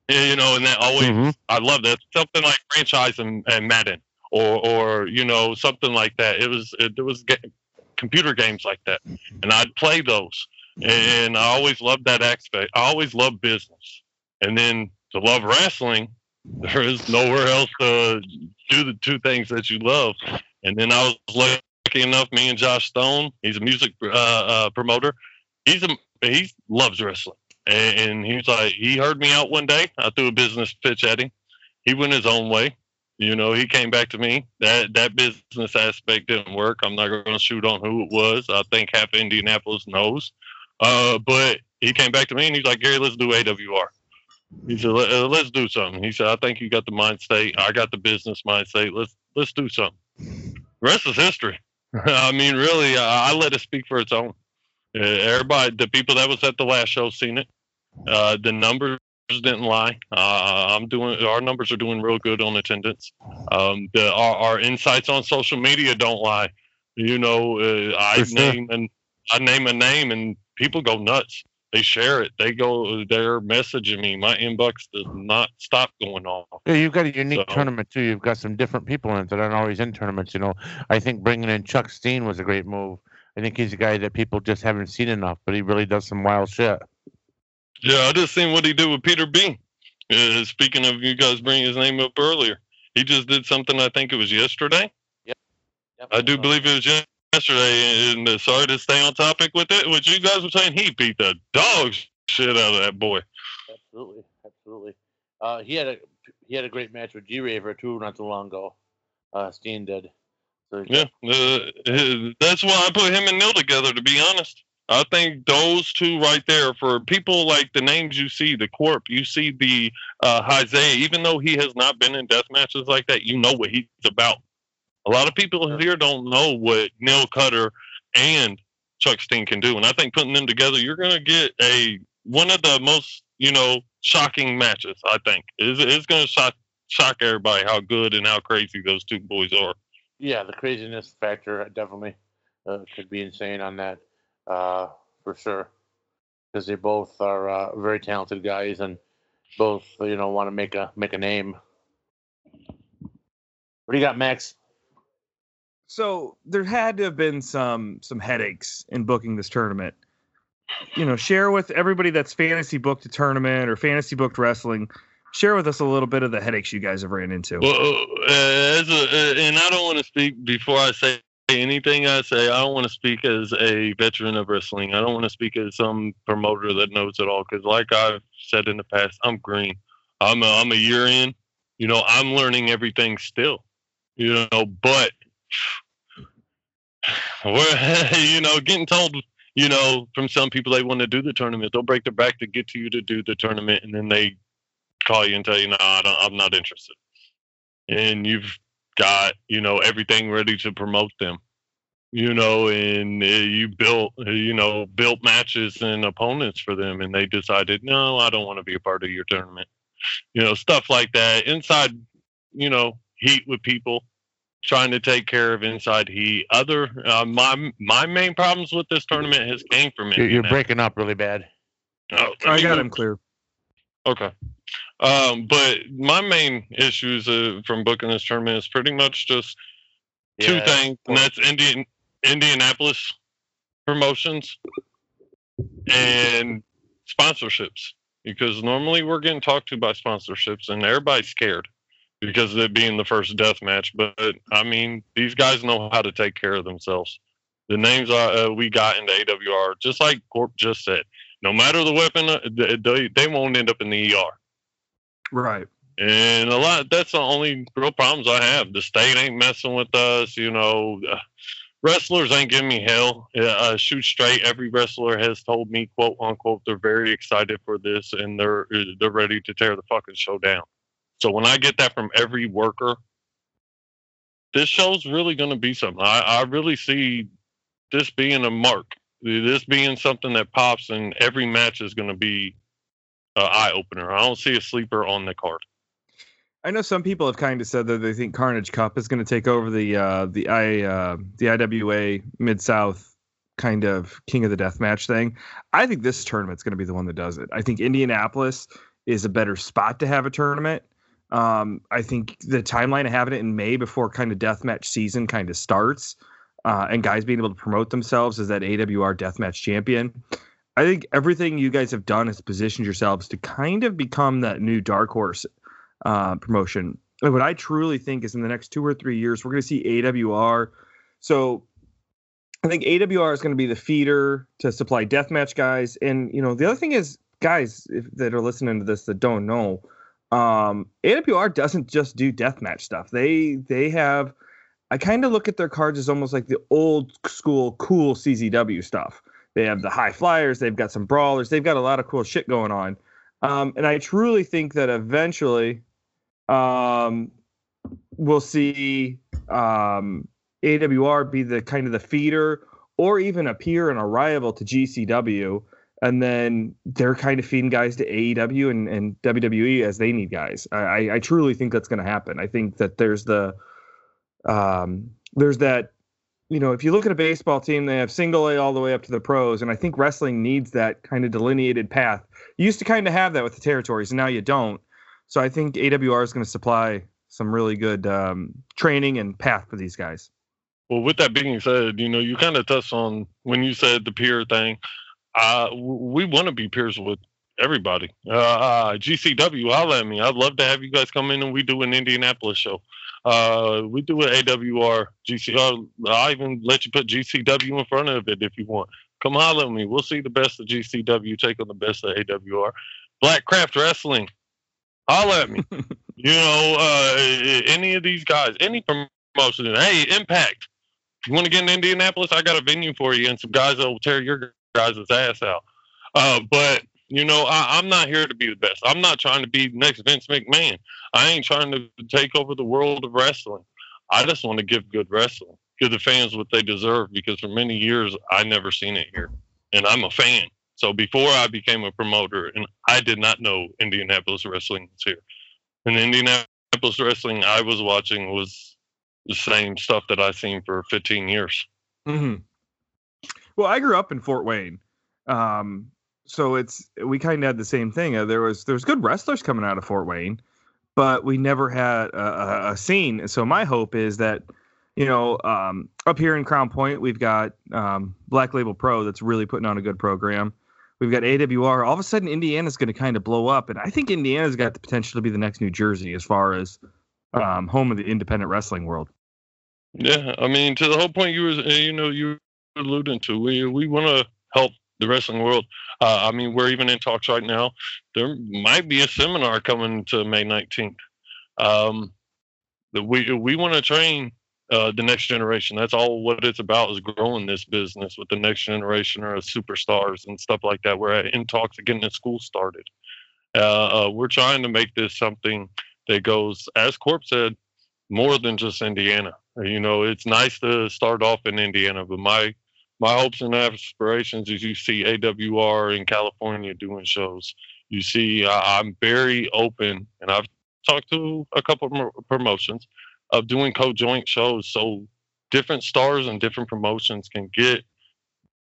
you know, and that always Mhm. I love that something like franchise and, and Madden or or you know something like that. It was it, there was ga- computer games like that, and I'd play those, and I always loved that aspect. I always loved business, and then to love wrestling, there is nowhere else to do the two things that you love. And then I was lucky enough, me and Josh Stone, he's a music uh, uh, promoter. He's a he loves wrestling, and, and he's like he heard me out one day. I threw a business pitch at him. He went his own way. You know, he came back to me. That that business aspect didn't work. I'm not going to shoot on who it was. I think half Indianapolis knows. Uh, but he came back to me and he's like, Gary, let's do AWR. He said, "Let- uh, let's do something. He said, I think you got the mind state. I got the business mind state. Let's let's do something. The rest is history. [laughs] I mean, really, I, I let it speak for its own. Uh, everybody, the people that was at the last show, seen it. Uh, the numbers didn't lie. Uh, I'm doing. Our numbers are doing real good on attendance. Um, the our, our insights on social media don't lie. You know, uh, I name and I name a name and people go nuts. They share it. They go. They're messaging me. My inbox does not stop going off. Yeah, you've got a unique So- tournament too. You've got some different people in it that aren't always in tournaments. You know, I think bringing in Chuck Steen was a great move. I think he's a guy that people just haven't seen enough, but he really does some wild shit. Yeah, I just seen what he did with Peter B. Uh, speaking of you guys bringing his name up earlier, he just did something. I think it was yesterday. I do believe it was yes- yesterday. And sorry to stay on topic with it. What you guys were saying, he beat the dog shit out of that boy. Absolutely, absolutely. Uh, he had a he had a great match with G Raver too not too long ago. Uh, Steen did. So Yeah, uh, that's why I put him and Neil together. To be honest, I think those two right there for people like the names you see, the Corp, you see the uh, Isaiah. Even though he has not been in death matches like that, you know what he's about. A lot of people here don't know what Neil Cutter and Chuck Steen can do, and I think putting them together, you're going to get a one of the most you know shocking matches. I think it's, it's going to shock shock everybody how good and how crazy those two boys are. yeah, the craziness factor definitely uh, could be insane on that uh, for sure. Because they both are uh, very talented guys and both you know want to make a make a name. What do you got, Max? So there had to have been some some headaches in booking this tournament. You know, share with everybody that's fantasy booked a tournament or fantasy booked wrestling. Share with us a little bit of the headaches you guys have ran into. Well, uh, as a, uh, and I don't want to speak before I say anything I say. I don't want to speak as a veteran of wrestling. I don't want to speak as some promoter that knows it all. Because, like I've said in the past, I'm green. I'm a, I'm a year in. You know, I'm learning everything still. You know, but [laughs] we're, [laughs] you know, getting told you know, from some people they want to do the tournament. They'll break their back to get to you to do the tournament, and then they call you and tell you, "No, I don't, I'm not interested." And you've got you know everything ready to promote them, you know, and uh, you built uh, you know built matches and opponents for them, and they decided, "No, I don't want to be a part of your tournament." You know, stuff like that. Inside, you know, heat with people trying to take care of inside he Other uh, my my main problems with this tournament has came from You're, you're breaking up really bad. Oh, I got him clear. Okay. Um, but my main issues uh, from booking this tournament is pretty much just two Yeah. things, and that's Indian Indianapolis promotions and sponsorships. Because normally we're getting talked to by sponsorships, and everybody's scared because of it being the first death match. But I mean, these guys know how to take care of themselves. The names uh, we got in the AWR, just like Corp just said, no matter the weapon, uh, they, they- won't end up in the ER. Right. And a lot that's the only real problems I have. The state ain't messing with us, you know. Uh, wrestlers ain't giving me hell. Uh, Uh, shoot straight. Every wrestler has told me, quote unquote, they're very excited for this and they're uh, they're ready to tear the fucking show down. So when I get that from every worker, this show's really going to be something. I, I really see this being a mark. This being something that pops, and every match is going to be an eye opener. I don't see a sleeper on the card. I know some people have kind of said that they think Carnage Cup is going to take over the uh, the I uh, the IWA Mid South kind of King of the Death match thing. I think this tournament's going to be the one that does it. I think Indianapolis is a better spot to have a tournament. Um, I think the timeline of having it in May before kind of deathmatch season kind of starts, uh, and guys being able to promote themselves as that AWR deathmatch champion. I think everything you guys have done has positioned yourselves to kind of become that new dark horse uh, promotion. And what I truly think is in the next two or three years, we're going to see AWR. So I think AWR is going to be the feeder to supply deathmatch guys. And, you know, the other thing is, guys if, that are listening to this that don't know, um, AWR doesn't just do deathmatch stuff. They they have, I kind of look at their cards as almost like the old school cool CZW stuff. They have the high flyers, they've got some brawlers, they've got a lot of cool shit going on. Um, and I truly think that eventually um, we'll see um, AWR be the kind of the feeder or even appear in a rival to GCW. And then they're kind of feeding guys to AEW and, and WWE as they need guys. I, I, truly think that's going to happen. I think that there's the um, there's that you know, if you look at a baseball team, they have single A all the way up to the pros, and I think wrestling needs that kind of delineated path. You used to kind of have that with the territories, and now you don't. So I think AWR is going to supply some really good um, training and path for these guys. Well, with that being said, you know, you kind of touched on when you said the peer thing. Uh, we want to be peers with everybody. Uh, uh, GCW, holla at me. I'd love to have you guys come in and we do an Indianapolis show. Uh, we do an AWR, GC. Uh, I'll even let you put GCW in front of it if you want. Come holla at me. We'll see the best of GCW take on the best of AWR. Black Craft Wrestling, holla at me. [laughs] you know, uh, any of these guys, any promotion. Hey, Impact. You want to get in Indianapolis? I got a venue for you and some guys that will tear your guys' ass out. Uh, but you know, I, I'm not here to be the best. I'm not trying to be next Vince McMahon. I ain't trying to take over the world of wrestling. I just want to give good wrestling, give the fans what they deserve. Because for many years, I never seen it here, and I'm a fan. So before I became a promoter, and I did not know Indianapolis wrestling was here. And Indianapolis wrestling I was watching was the same stuff that I've seen for 15 years. Mm-hmm. Well, I grew up in Fort Wayne, um, so it's we kind of had the same thing. Uh, there was there's good wrestlers coming out of Fort Wayne, but we never had a, a, a scene. So my hope is that you know um, up here in Crown Point we've got um, Black Label Pro that's really putting on a good program. We've got AWR. All of a sudden, Indiana's going to kind of blow up, and I think Indiana's got the potential to be the next New Jersey as far as um, home of the independent wrestling world. Yeah, I mean, to the whole point you were, uh, you know, you alluding to, we we want to help the wrestling world. Uh, I mean, we're even in talks right now. There might be a seminar coming to May nineteenth. Um, that we we want to train uh, the next generation. That's all what it's about is growing this business with the next generation or superstars and stuff like that. We're in talks of getting the school started. Uh, uh, we're trying to make this something that goes, as Corp said, more than just Indiana. You know, it's nice to start off in Indiana, but my my hopes and aspirations is you see AWR in California doing shows. You see, I'm very open, and I've talked to a couple of promotions of doing co-joint shows, so different stars and different promotions can get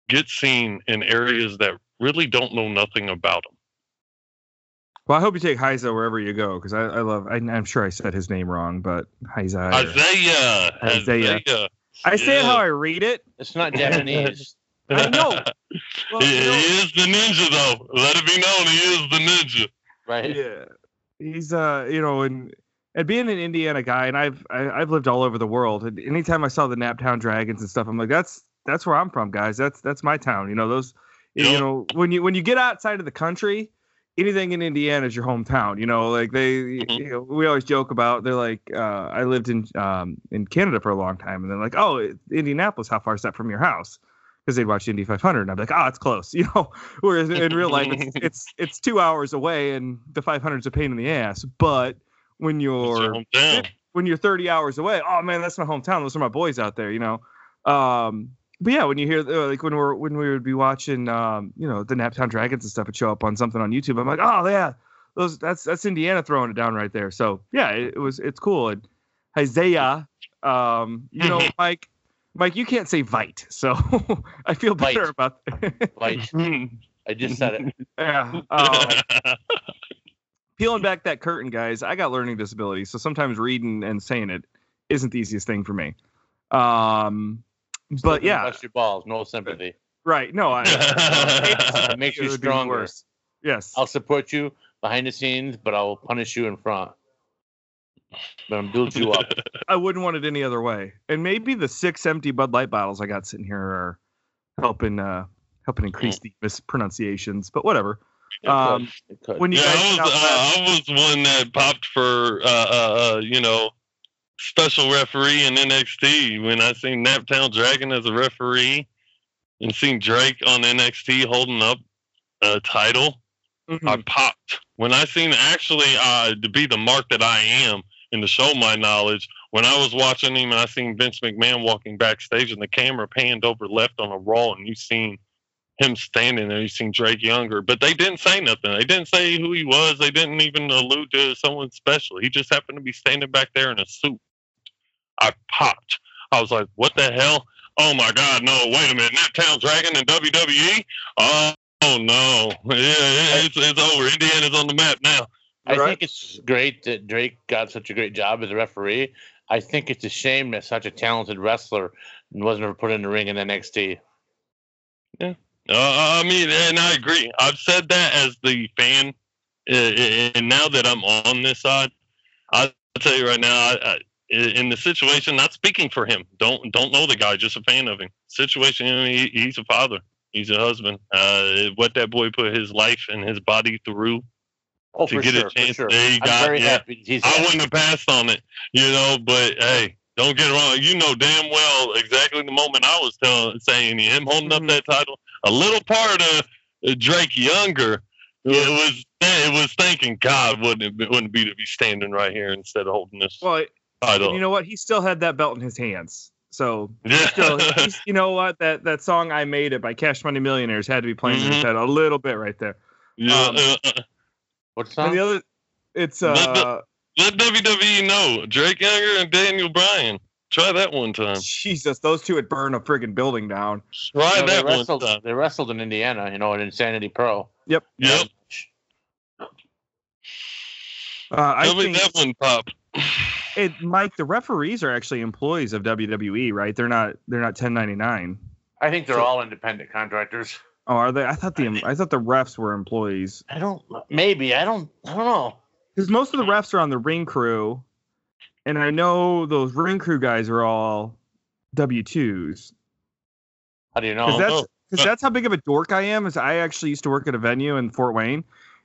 get seen in areas that really don't know nothing about them. Well, I hope you take Heiza wherever you go because I, I love. I, am sure I said his name wrong, but Heiza. Isaiah. Isaiah. Isaiah. I say it how I read it. It's not Japanese. [laughs] I know. Well, he, you know, he is the ninja, though. Let it be known, he is the ninja. Right. Yeah. He's uh, you know, and and being an Indiana guy, and I've I, have i have lived all over the world. And anytime I saw the Naptown Dragons and stuff, I'm like, that's that's where I'm from, guys. That's that's my town. You know, those. Yep. You know, when you when you get outside of the country, anything in Indiana is your hometown. You know, like they, mm-hmm. you know, we always joke about. They're like, uh, I lived in um, in Canada for a long time, and they're like, oh, Indianapolis, how far is that from your house? Because they'd watch Indy 500, and I'd be like, oh, it's close. [laughs] You know, whereas in real life, it's, [laughs] it's it's two hours away, and the 500's a pain in the ass. But when you're when you're 30 hours away, oh man, that's my hometown. Those are my boys out there. You know. Um, but yeah, when you hear uh, like when we're when we would be watching, um, you know, the Naptown Dragons and stuff would show up on something on YouTube. I'm like, oh yeah, those that's that's Indiana throwing it down right there. So yeah, it, it was it's cool. And Isaiah, um, you know, [laughs] Mike, Mike, you can't say Vite, so [laughs] I feel better about that. [laughs] Vite. I just said it. Yeah. Um, peeling back that curtain, guys. I got learning disabilities, so sometimes reading and saying it isn't the easiest thing for me. Um, but yeah, bust your balls, no sympathy. Right? No, I, [laughs] it makes you stronger. Yes, I'll support you behind the scenes, but I'll punish you in front. But I'm build you up. [laughs] I wouldn't want it any other way. And maybe the six empty Bud Light bottles I got sitting here are helping uh helping increase mm. the mispronunciations. But whatever. Um, when you yeah, I was, uh, I was one that popped for uh, uh, uh you know special referee in NXT when I seen Naptown Dragon as a referee and seen Drake on NXT holding up a title. Mm-hmm. I popped when I seen actually uh, to be the mark that I am and to show my knowledge. When I was watching him, and I seen Vince McMahon walking backstage, and the camera panned over left on a Raw, and you seen him standing there. You seen Drake Younger, but they didn't say nothing. They didn't say who he was. They didn't even allude to someone special. He just happened to be standing back there in a suit. I popped. I was like, what the hell? Oh my God, no, wait a minute. Naptown Dragon in WWE? Oh, oh no. Yeah, it's, it's over. Indiana's on the map now. I right? think it's great that Drake got such a great job as a referee. I think it's a shame that such a talented wrestler wasn't ever put in the ring in NXT. Yeah. Uh, I mean, and I agree. I've said that as the fan, and now that I'm on this side, I'll tell you right now, I, in the situation, not speaking for him. Don't don't know the guy, just a fan of him. Situation, he, he's a father. He's a husband. Uh, what that boy put his life and his body through oh, to get sure, a chance. Sure. There you I'm got. Yeah, I wouldn't have passed on it, you know. But hey, don't get it wrong. You know damn well exactly the moment I was telling, saying him holding mm-hmm. up that title. A little part of Drake Younger. It was it was thinking God wouldn't it wouldn't be to be standing right here instead of holding this. Well, you know what? He still had that belt in his hands. So [laughs] still, you know what? That that song I made it by Cash Money Millionaires had to be playing mm-hmm. in his head a little bit right there. Yeah. Um, uh, [laughs] what song? The other, it's uh. Let, let WWE know Drake Younger and Daniel Bryan. Try that one time. Jesus, those two would burn a friggin' building down. Try you know, that they wrestled, one time. They wrestled in Indiana, you know, in Insanity Pro. Yep. Yep. Uh, I Tell think, me that one pop. It, Mike, the referees are actually employees of WWE, right? They're not. They're not 1099. I think they're so, all independent contractors. Oh, are they? I thought the I thought the refs were employees. I don't. Maybe I don't. I don't know. Because most of the refs are on the ring crew, and I know those ring crew guys are all W twos. How do you know? Because that's, oh. cause that's how big of a dork I am. Is I actually used to work at a venue in Fort Wayne,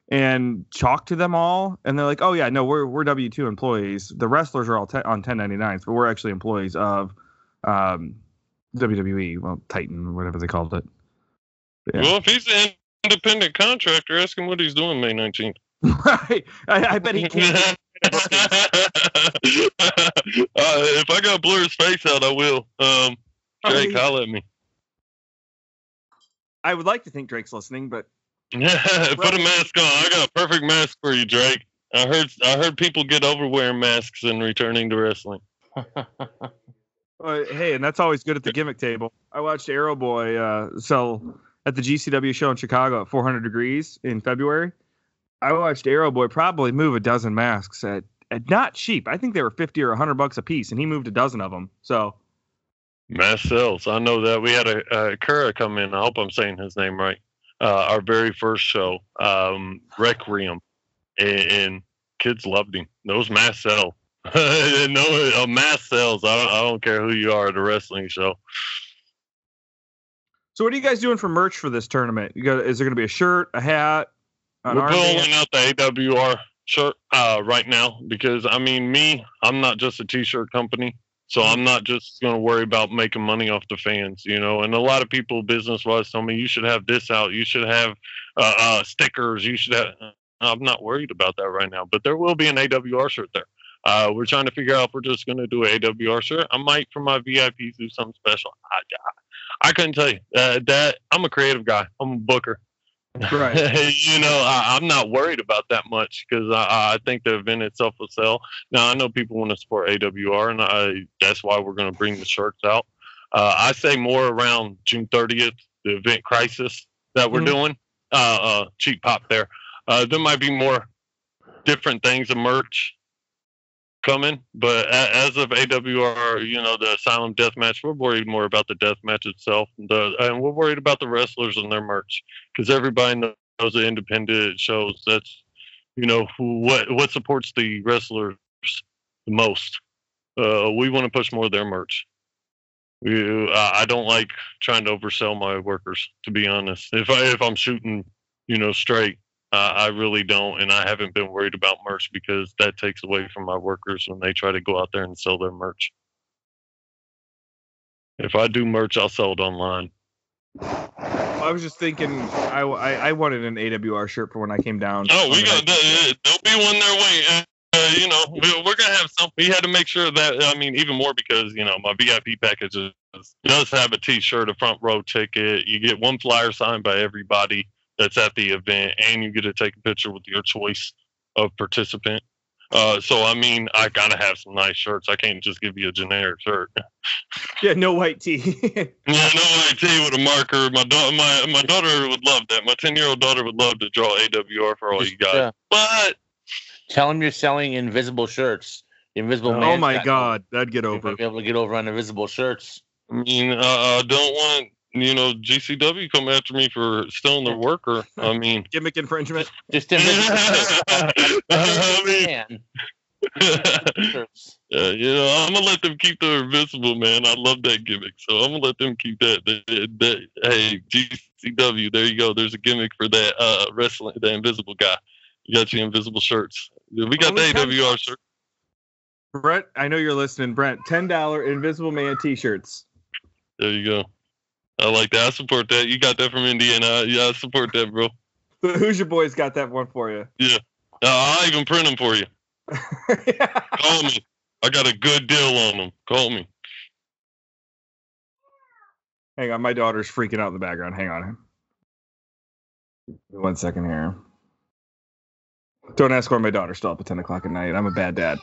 and talked to them all, and they're like, "Oh yeah, no, we're we're W two employees. The wrestlers are all te- on 1099s, but we're actually employees of um, WWE, well Titan, whatever they called it." Yeah. Well, if he's an independent contractor, ask him what he's doing May 19th. [laughs] right. I, I bet he can't. [laughs] uh, if I got blur his face out, I will. Um, Drake, holler at me. I would like to think Drake's listening, but [laughs] Put a mask on. I got a perfect mask for you, Drake. I heard I heard people get over wearing masks and returning to wrestling. [laughs] hey, and that's always good at the gimmick table. I watched Aero Boy uh, sell at the GCW show in Chicago at 400 degrees in February. I watched Aero Boy probably move a dozen masks at, at not cheap. I think they were 50 or 100 bucks a piece, and he moved a dozen of them. So Mass sales. I know that we had a, a Kura come in. I hope I'm saying his name right. Uh, our very first show, um, Requiem, and, and kids loved him. Those mass sell. [laughs] no, uh, mass sales. I don't, I don't care who you are at a wrestling show. So what are you guys doing for merch for this tournament? You got is there going to be a shirt, a hat, an We're pulling out the AWR shirt uh, right now because I mean, me, I'm not just a t-shirt company, so I'm not just going to worry about making money off the fans, you know. And a lot of people, business-wise, tell me you should have this out, you should have uh, uh, stickers, you should have. I'm not worried about that right now, but there will be an AWR shirt there. Uh, we're trying to figure out if we're just going to do an AWR shirt. I might for my VIPs do something special. I, I, I couldn't tell you uh, that. I'm a creative guy. I'm a booker. Right. [laughs] you know, I, I'm not worried about that much because I, I think the event itself will sell. Now I know people want to support AWR, and I, that's why we're going to bring the shirts out. Uh, I say more around June 30th, the event crisis that we're Mhm. doing. Uh, uh, cheap pop there. Uh, there might be more different things of merch coming, but as of AWR, you know, the Asylum Death Match, we're worried more about the death match itself, the, and we're worried about the wrestlers and their merch because everybody knows the independent shows. That's you know what what supports the wrestlers the most. Uh, we want to push more of their merch. We, I don't like trying to oversell my workers, to be honest. If I if I'm shooting, you know, straight, uh, I really don't, and I haven't been worried about merch because that takes away from my workers when they try to go out there and sell their merch. If I do merch, I'll sell it online. I was just thinking, I, I, I wanted an AWR shirt for when I came down. Oh, we got there'll be one there waiting. Uh, you know, we, we're gonna have some. We had to make sure that I mean, even more because you know my VIP package is, does have a T-shirt, a front row ticket. You get one flyer signed by everybody that's at the event, and you get to take a picture with your choice of participant. Uh, so I mean, I gotta have some nice shirts. I can't just give you a generic shirt. [laughs] Yeah, no white tee. [laughs] Yeah, no IT with a marker. My daughter, my my daughter would love that. My ten year old daughter would love to draw AWR for all you guys. Yeah. But Tell them you're selling invisible shirts. The invisible oh man. my God, that'd get over. might be able to get over on invisible shirts. I mean, uh, I don't want you know GCW come after me for stealing their worker. [laughs] I mean, Gimmick infringement. Just invisible I mean, man. [laughs] shirts. uh, you know, I'm gonna let them keep the invisible man. I love that gimmick, so I'm gonna let them keep that. that, that hey, GCW, there you go. There's a gimmick for that uh, wrestling, the invisible guy. You got your invisible shirts. We got the Only 10 AWR shirt. Brent, I know you're listening. Brent, ten dollar Invisible Man T-shirts. There you go. I like that. I support that. You got that from Indiana. Yeah, I support that, bro. [laughs] The Hoosier Boys got that one for you. Uh, I'll even print them for you. [laughs] Call me. I got a good deal on them. Call me. Hang on, my daughter's freaking out in the background. Hang on. One second here. Don't ask why my daughter's still up at ten o'clock at night. I'm a bad dad.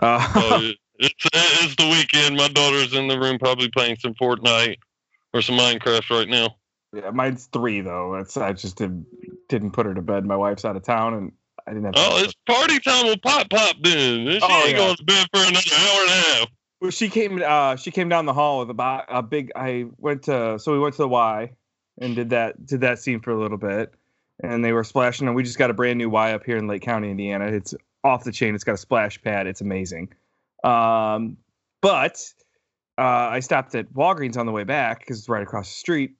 Uh, Uh, [laughs] it's it's the weekend. My daughter's in the room probably playing some Fortnite or some Minecraft right now. yeah, mine's three though. It's I just did, didn't put her to bed. My wife's out of town, and I didn't have. Oh, it's party time with Pop Pop then. She Oh, ain't yeah. going to bed for another hour and a half. Well, she came. Uh, she came down the hall with a, a big. I went to. So we went to the Y, and did that. Did that scene for a little bit, and they were splashing. And we just got a brand new Y up here in Lake County, Indiana. It's off the chain. It's got a splash pad. It's amazing. Um, but uh, I stopped at Walgreens on the way back because it's right across the street,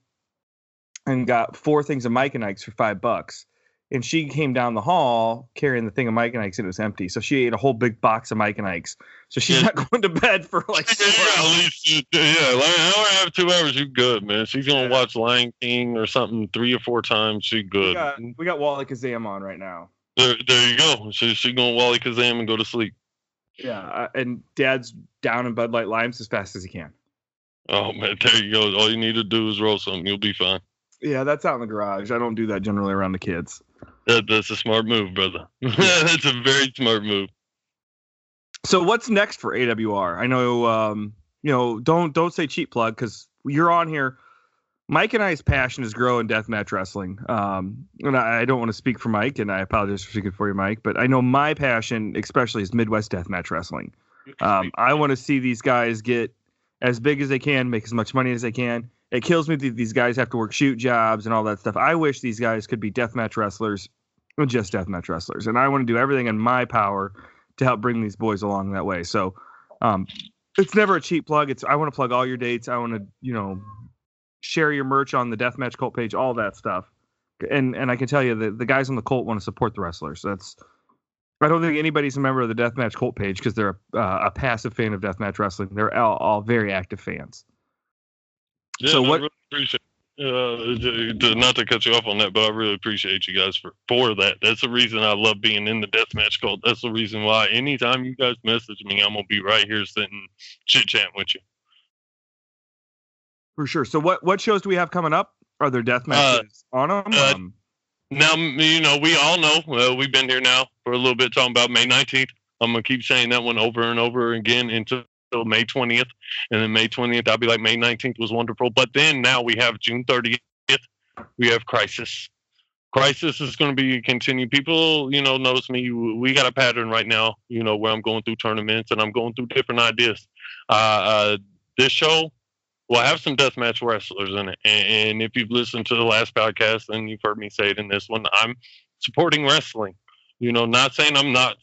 and got four things of Mike and Ike's for five bucks. and she came down the hall carrying the thing of Mike and Ike's and it was empty. So she ate a whole big box of Mike and Ike's. So she's Yeah. not [laughs] going to bed for like Yeah, at least yeah, like an hour and a half, two hours, you good, man. She's gonna Yeah. watch Lion King or something three or four times. She We good. got, we got Wallykazam on right now. There, there you go. She she gonna Wallykazam and go to sleep. Yeah, uh, and Dad's down in Bud Light Limes as fast as he can. Oh man, there you go. All you need to do is roll something. You'll be fine. Yeah, that's out in the garage. I don't do that generally around the kids. That, that's a smart move, brother. [laughs] that's a very smart move. So what's next for AWR? I know, um, you know, don't don't say cheap plug because you're on here. Mike and I's passion is growing deathmatch wrestling. Um, and I, I don't want to speak for Mike, and I apologize for speaking for you, Mike. But I know my passion, especially, is Midwest deathmatch wrestling. Um, I want to see these guys get as big as they can, make as much money as they can. It kills me that these guys have to work shoot jobs and all that stuff. I wish these guys could be deathmatch wrestlers, just deathmatch wrestlers, and I want to do everything in my power to help bring these boys along that way. So, um, it's never a cheap plug. It's I want to plug all your dates. I want to you know share your merch on the deathmatch cult page, all that stuff. And and I can tell you that the guys on the cult want to support the wrestlers. That's I don't think anybody's a member of the deathmatch cult page because they're a, uh, a passive fan of deathmatch wrestling. They're all, all very active fans. Yeah, So what- I really appreciate. Uh, to- to- not to cut you off on that, but I really appreciate you guys for for that. That's the reason I love being in the deathmatch cult. That's the reason why anytime you guys message me, I'm gonna be right here sitting chit chatting with you. For sure. So what what shows do we have coming up? Are there death matches on them? uh, um, Now, you know, we all know uh, we've been here now for a little bit talking about May 19th. I'm gonna keep saying that one over and over again until May 20th, and then May 20th, I'll be like May 19th was wonderful. But then now we have June 30th. We have Crisis. Crisis is going to be continued. People, you know, notice me. We got a pattern right now, you know, where I'm going through tournaments and I'm going through different ideas. Uh, uh, this show will have some deathmatch wrestlers in it. And, and if you've listened to the last podcast and you've heard me say it in this one, I'm supporting wrestling. You know, not saying I'm not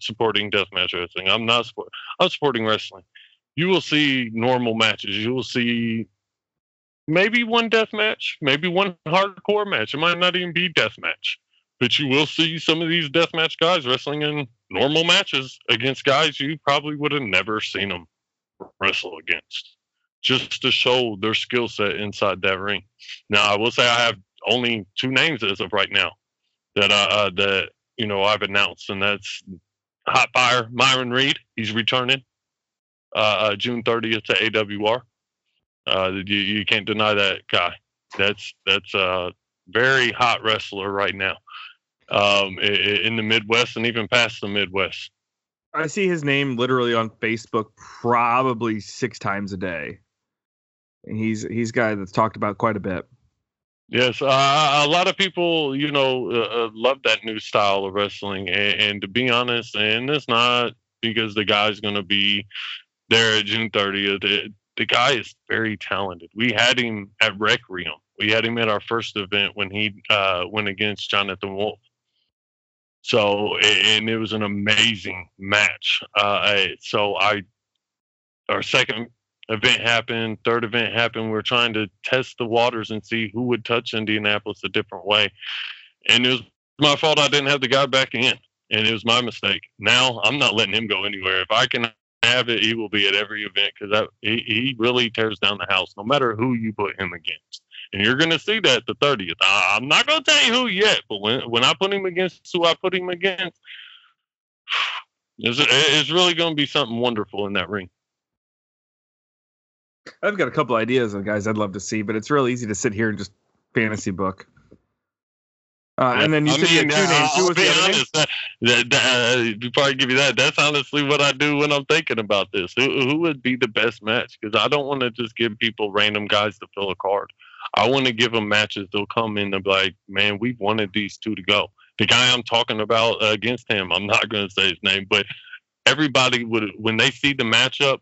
supporting deathmatch wrestling. I'm not support. I'm supporting wrestling. You will see normal matches. You will see maybe one death match, maybe one hardcore match. It might not even be death match, but you will see some of these death match guys wrestling in normal matches against guys you probably would have never seen them wrestle against, just to show their skill set inside that ring. Now, I will say I have only two names as of right now that uh, uh that you know I've announced, and that's Hot Fire Myron Reed. He's returning uh, uh, June 30th to AWR. Uh, you, you can't deny that guy. That's that's a very hot wrestler right now um, i- i- in the Midwest and even past the Midwest. I see his name literally on Facebook probably six times a day. He's he's a guy that's talked about quite a bit. Yes, uh, a lot of people, you know, uh, uh, love that new style of wrestling. And, and to be honest, and it's not because the guy's going to be there at June 30th. It, the guy is very talented. We had him at Requiem. We had him at our first event when he uh, went against Jonathan Wolf. So, and it was an amazing match. Uh, so I, our second event happened, third event happened. We were trying to test the waters and see who would touch Indianapolis a different way. And it was my fault I didn't have the guy back in. And it was my mistake. Now I'm not letting him go anywhere. If I can have it, he will be at every event because he, he really tears down the house, no matter who you put him against. And you're going to see that the 30th. I, I'm not going to tell you who yet, but when, when I put him against who I put him against, [sighs] it's, it's really going to be something wonderful in that ring. I've got a couple ideas of guys I'd love to see, but it's real easy to sit here and just fantasy book. Uh, and then you I said you had mean, two names. I'll was be the other honest, that, that, that, uh, before I give you that, that's honestly what I do when I'm thinking about this. Who, who would be the best match? Because I don't want to just give people random guys to fill a card. I want to give them matches. They'll come in and be like, man, we've wanted these two to go. The guy I'm talking about uh, against him, I'm not going to say his name, but everybody would, when they see the matchup,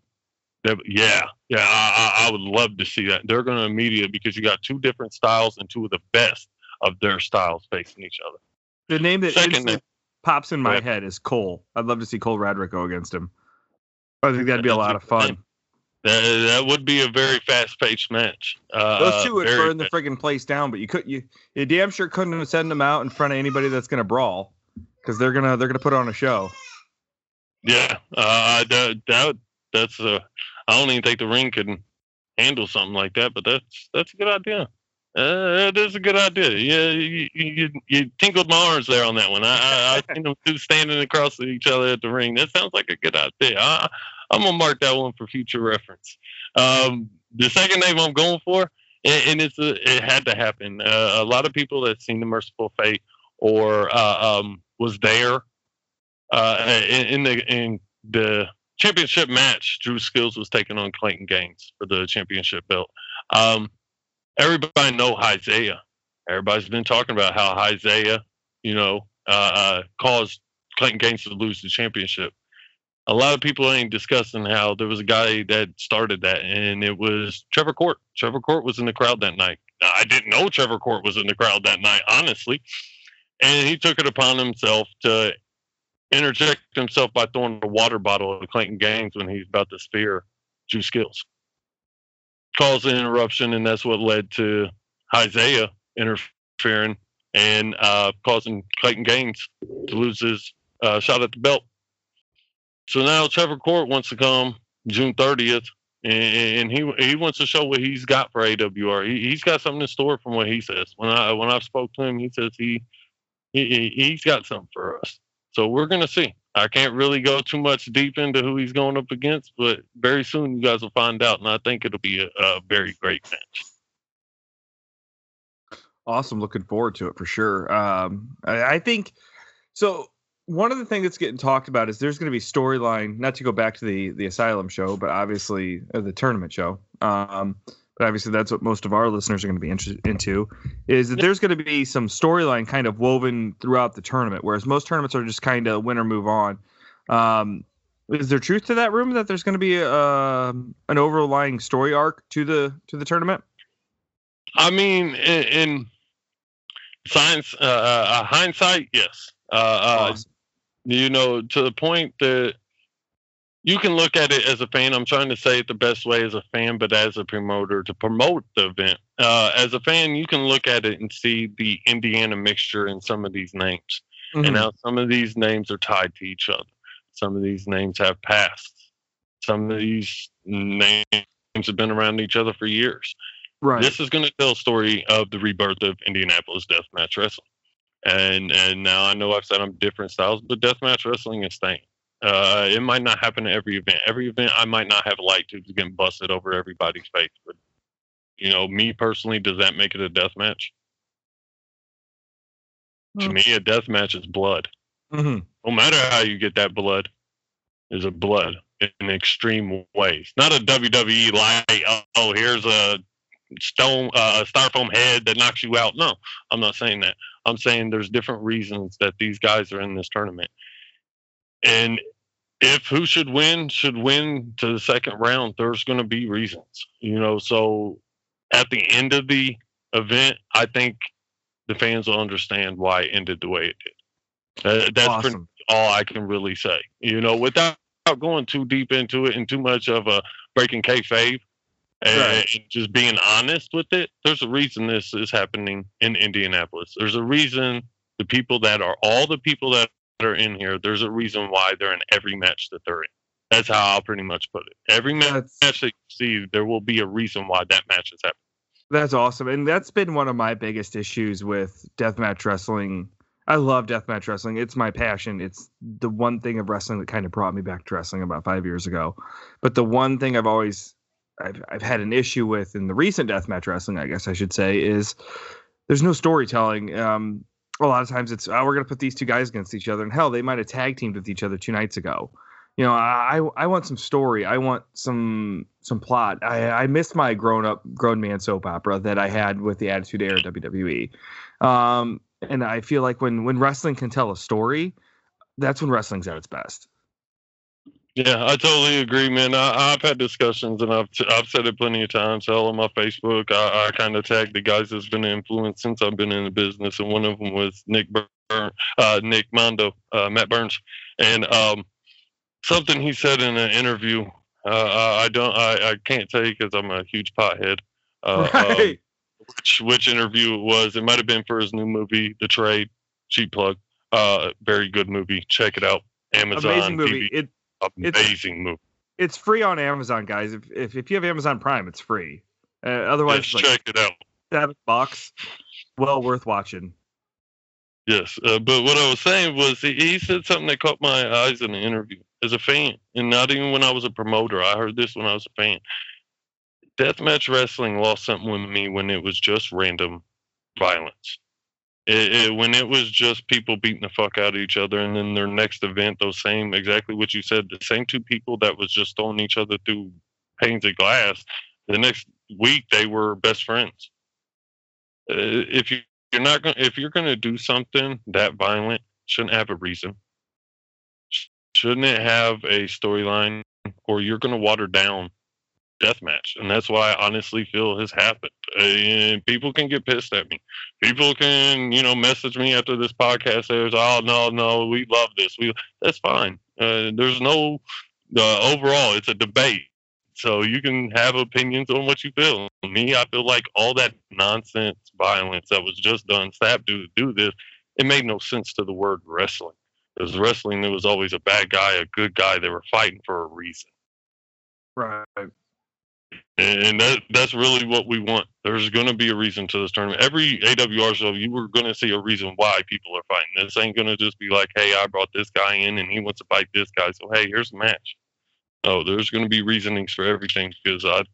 yeah, yeah, I, I, would love to see that. They're going to immediately because you got two different styles and two of the best of their styles facing each other. The name that Second name. pops in my head is Cole. I'd love to see Cole Radrick go against him. I think that'd be a lot of fun. That, that would be a very fast-paced match. Uh, Those two would burn the friggin' place down, but you could you, you damn sure couldn't send them out in front of anybody that's gonna brawl, because they're gonna they're gonna put on a show. Yeah, uh, that, that that's uh, I don't even think the ring could handle something like that, but that's that's a good idea. Uh, that is a good idea. Yeah, you, you, you tinkled my arms there on that one. I, I, I [laughs] seen them two standing across each other at the ring. That sounds like a good idea. I, I'm gonna mark that one for future reference. Um, the second name I'm going for, and, and it's a, it had to happen. Uh, a lot of people that seen the Merciful Fate or uh, um, was there uh, in, in the in the championship match. Drew Skills was taking on Clayton Gaines for the championship belt. Um, everybody know Isaiah. Everybody's been talking about how Isaiah, you know, uh, uh, caused Clayton Gaines to lose the championship. A lot of people ain't discussing how there was a guy that started that, and it was Trevor Court. Trevor Court was in the crowd that night. I didn't know Trevor Court was in the crowd that night, honestly. And he took it upon himself to interject himself by throwing a water bottle at Clayton Gaines when he's about to spear Drew Skills. Caused an interruption, and that's what led to Isaiah interfering and uh, causing Clayton Gaines to lose his uh, shot at the belt. So now Trevor Court wants to come June 30th, and, and he he wants to show what he's got for AWR. He, he's got something in store from what he says. When I when I spoke to him, he says he, he he's got something for us. So we're gonna see. I can't really go too much deep into who he's going up against, but very soon you guys will find out, and I think it'll be a, a very great match. Awesome, looking forward to it for sure. Um, I, I think so. One of the things that's getting talked about is there's going to be storyline. Not to go back to the the Asylum show, but obviously uh, the tournament show. Um, but obviously that's what most of our listeners are going to be interested into. Is that there's going to be some storyline kind of woven throughout the tournament, whereas most tournaments are just kind of win or move on. Um, is there truth to that rumor that there's going to be a, um, an overlying story arc to the to the tournament? I mean, in, in science, uh, uh, hindsight, yes. Uh, uh, Awesome. you know, to the point that you can look at it as a fan. I'm trying to say it the best way as a fan, but as a promoter to promote the event. Uh, as a fan, you can look at it and see the Indiana mixture in some of these names, Mhm. and how some of these names are tied to each other. Some of these names have passed. Some of these names have been around each other for years. right. This is going to tell a story of the rebirth of Indianapolis deathmatch wrestling. And and now I know I've said I'm different styles, but deathmatch wrestling is staying. Uh, it might not happen at every event. Every event, I might not have light tubes getting busted over everybody's face. But you know, me personally, does that make it a death match? To Hmm. me, a death match is blood. Mhm. No matter how you get that blood, is a blood in extreme ways. Not a WWE like, oh, oh, here's a stone, uh, a styrofoam head that knocks you out. No, I'm not saying that. I'm saying there's different reasons that these guys are in this tournament. And if who should win should win to the second round, there's going to be reasons, you know. So at the end of the event, I think the fans will understand why it ended the way it did. Uh, that's pretty awesome. all I can really say. You know, without going too deep into it and too much of a breaking kayfabe, and, Right. and just being honest with it. There's a reason this is happening in Indianapolis. There's a reason the people that are all the people that are in here. There's a reason why they're in every match that they're in. That's how I'll pretty much put it. Every match That's that you see, there will be a reason why that match is happening. that's awesome, and that's been one of my biggest issues with deathmatch wrestling. I love deathmatch wrestling. It's my passion. It's the one thing of wrestling that kind of brought me back to wrestling about five years ago. But the one thing I've always I've, I've had an issue with in the recent deathmatch wrestling, I guess I should say, is there's no storytelling. Um, a lot of times it's oh, we're gonna put these two guys against each other, and hell, they might have tag teamed with each other two nights ago. You know, I I want some story. I want some some plot. I I missed my grown up grown man soap opera that I had with the Attitude Era WWE. Um, and I feel like when when wrestling can tell a story, that's when wrestling's at its best. Yeah, I totally agree, man. I, I've had discussions, and I've I've said it plenty of times. Hell, on my Facebook, I, I kind of tagged the guys that's been influenced since I've been in the business, and one of them was Nick Burn, uh, Nick Mondo, uh, Matt Burns, and um, something he said in an interview Uh, I don't. I, I can't tell you because I'm a huge pothead. Uh, right. um, which which interview it was? It might have been for his new movie, The Trade. Cheap plug. Uh, very good movie. Check it out. Amazon. Amazing movie. TV. It it's- Amazing movie. it's free on Amazon, guys. If if, if you have Amazon Prime, it's free. Uh, otherwise, Yes, it's like check it out. seven bucks. Well worth watching. Yes, uh, but what I was saying was he, he said something that caught my eyes in the interview as a fan, and not even when I was a promoter. I heard this when I was a fan. Deathmatch wrestling lost something with me when it was just random violence. It, it, when it was just people beating the fuck out of each other, and then their next event, those same exactly what you said, the same two people that was just throwing each other through panes of glass. The next week they were best friends. Uh, if you you're not going if you're going to do something that violent shouldn't have a reason shouldn't it have a storyline or you're going to water down deathmatch and that's why i honestly feel has happened and people can get pissed at me people can you know message me after this podcast says oh no no we love this we that's fine uh, there's no uh, overall it's a debate so you can have opinions on what you feel. Me, I feel like all that nonsense violence that was just done, stab dude, do this, it made no sense to the word wrestling. Because wrestling, there was always a bad guy, a good guy. They were fighting for a reason, Right. And that that's really what we want. There's going to be a reason to this tournament. Every AWR show, you were going to see a reason why people are fighting. This ain't going to just be like, hey, I brought this guy in and he wants to fight this guy, so hey, here's a match. No, there's going to be reasonings for everything because I,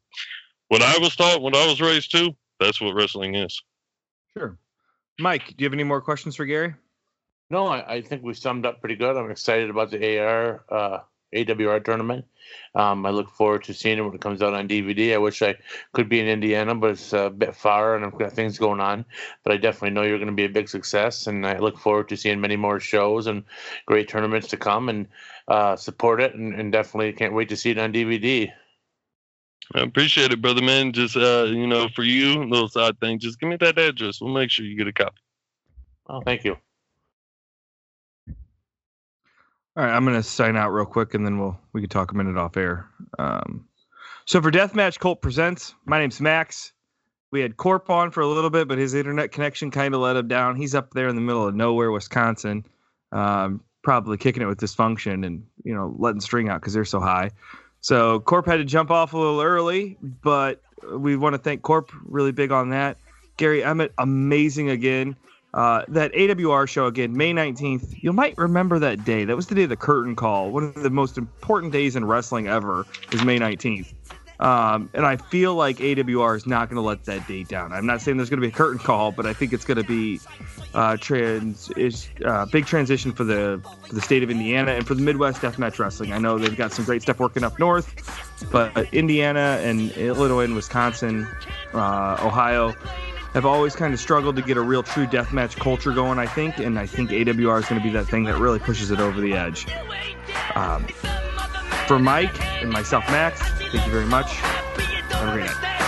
what I was taught when I was raised to, that's what wrestling is. Sure. Mike, do you have any more questions for Gary? No, I, I think we summed up pretty good. I'm excited about the AR uh, AWR tournament. Um, I look forward to seeing it when it comes out on DVD. I wish I could be in Indiana, but it's a bit far and I've got things going on. But I definitely know you're going to be a big success, and I look forward to seeing many more shows and great tournaments to come and uh, support it. And, and definitely can't wait to see it on DVD. I appreciate it, brother man. Just uh, you know, for you, little side thing, just give me that address. We'll make sure you get a copy. Oh, thank you. All right, I'm gonna sign out real quick, and then we'll we can talk a minute off air. Um, so for Deathmatch Cult presents, my name's Max. We had Corp on for a little bit, but his internet connection kind of let him down. He's up there in the middle of nowhere, Wisconsin, um, probably kicking it with dysfunction and you know letting string out because they're so high. So Corp had to jump off a little early, but we want to thank Corp really big on that. Gary Emmett, amazing again. Uh, that AWR show again, May 19th. You might remember that day. That was the day of the curtain call. One of the most important days in wrestling ever is May 19th. Um, and I feel like AWR is not going to let that date down. I'm not saying there's going to be a curtain call, but I think it's going to be uh, trans is uh, big transition for the for the state of Indiana and for the Midwest Deathmatch Wrestling. I know they've got some great stuff working up north, but Indiana and Illinois and Wisconsin, uh, Ohio have always kind of struggled to get a real true deathmatch culture going, I think, and I think AWR is going to be that thing that really pushes it over the edge. Um, for Mike and myself, Max, thank you very much. Have a great night.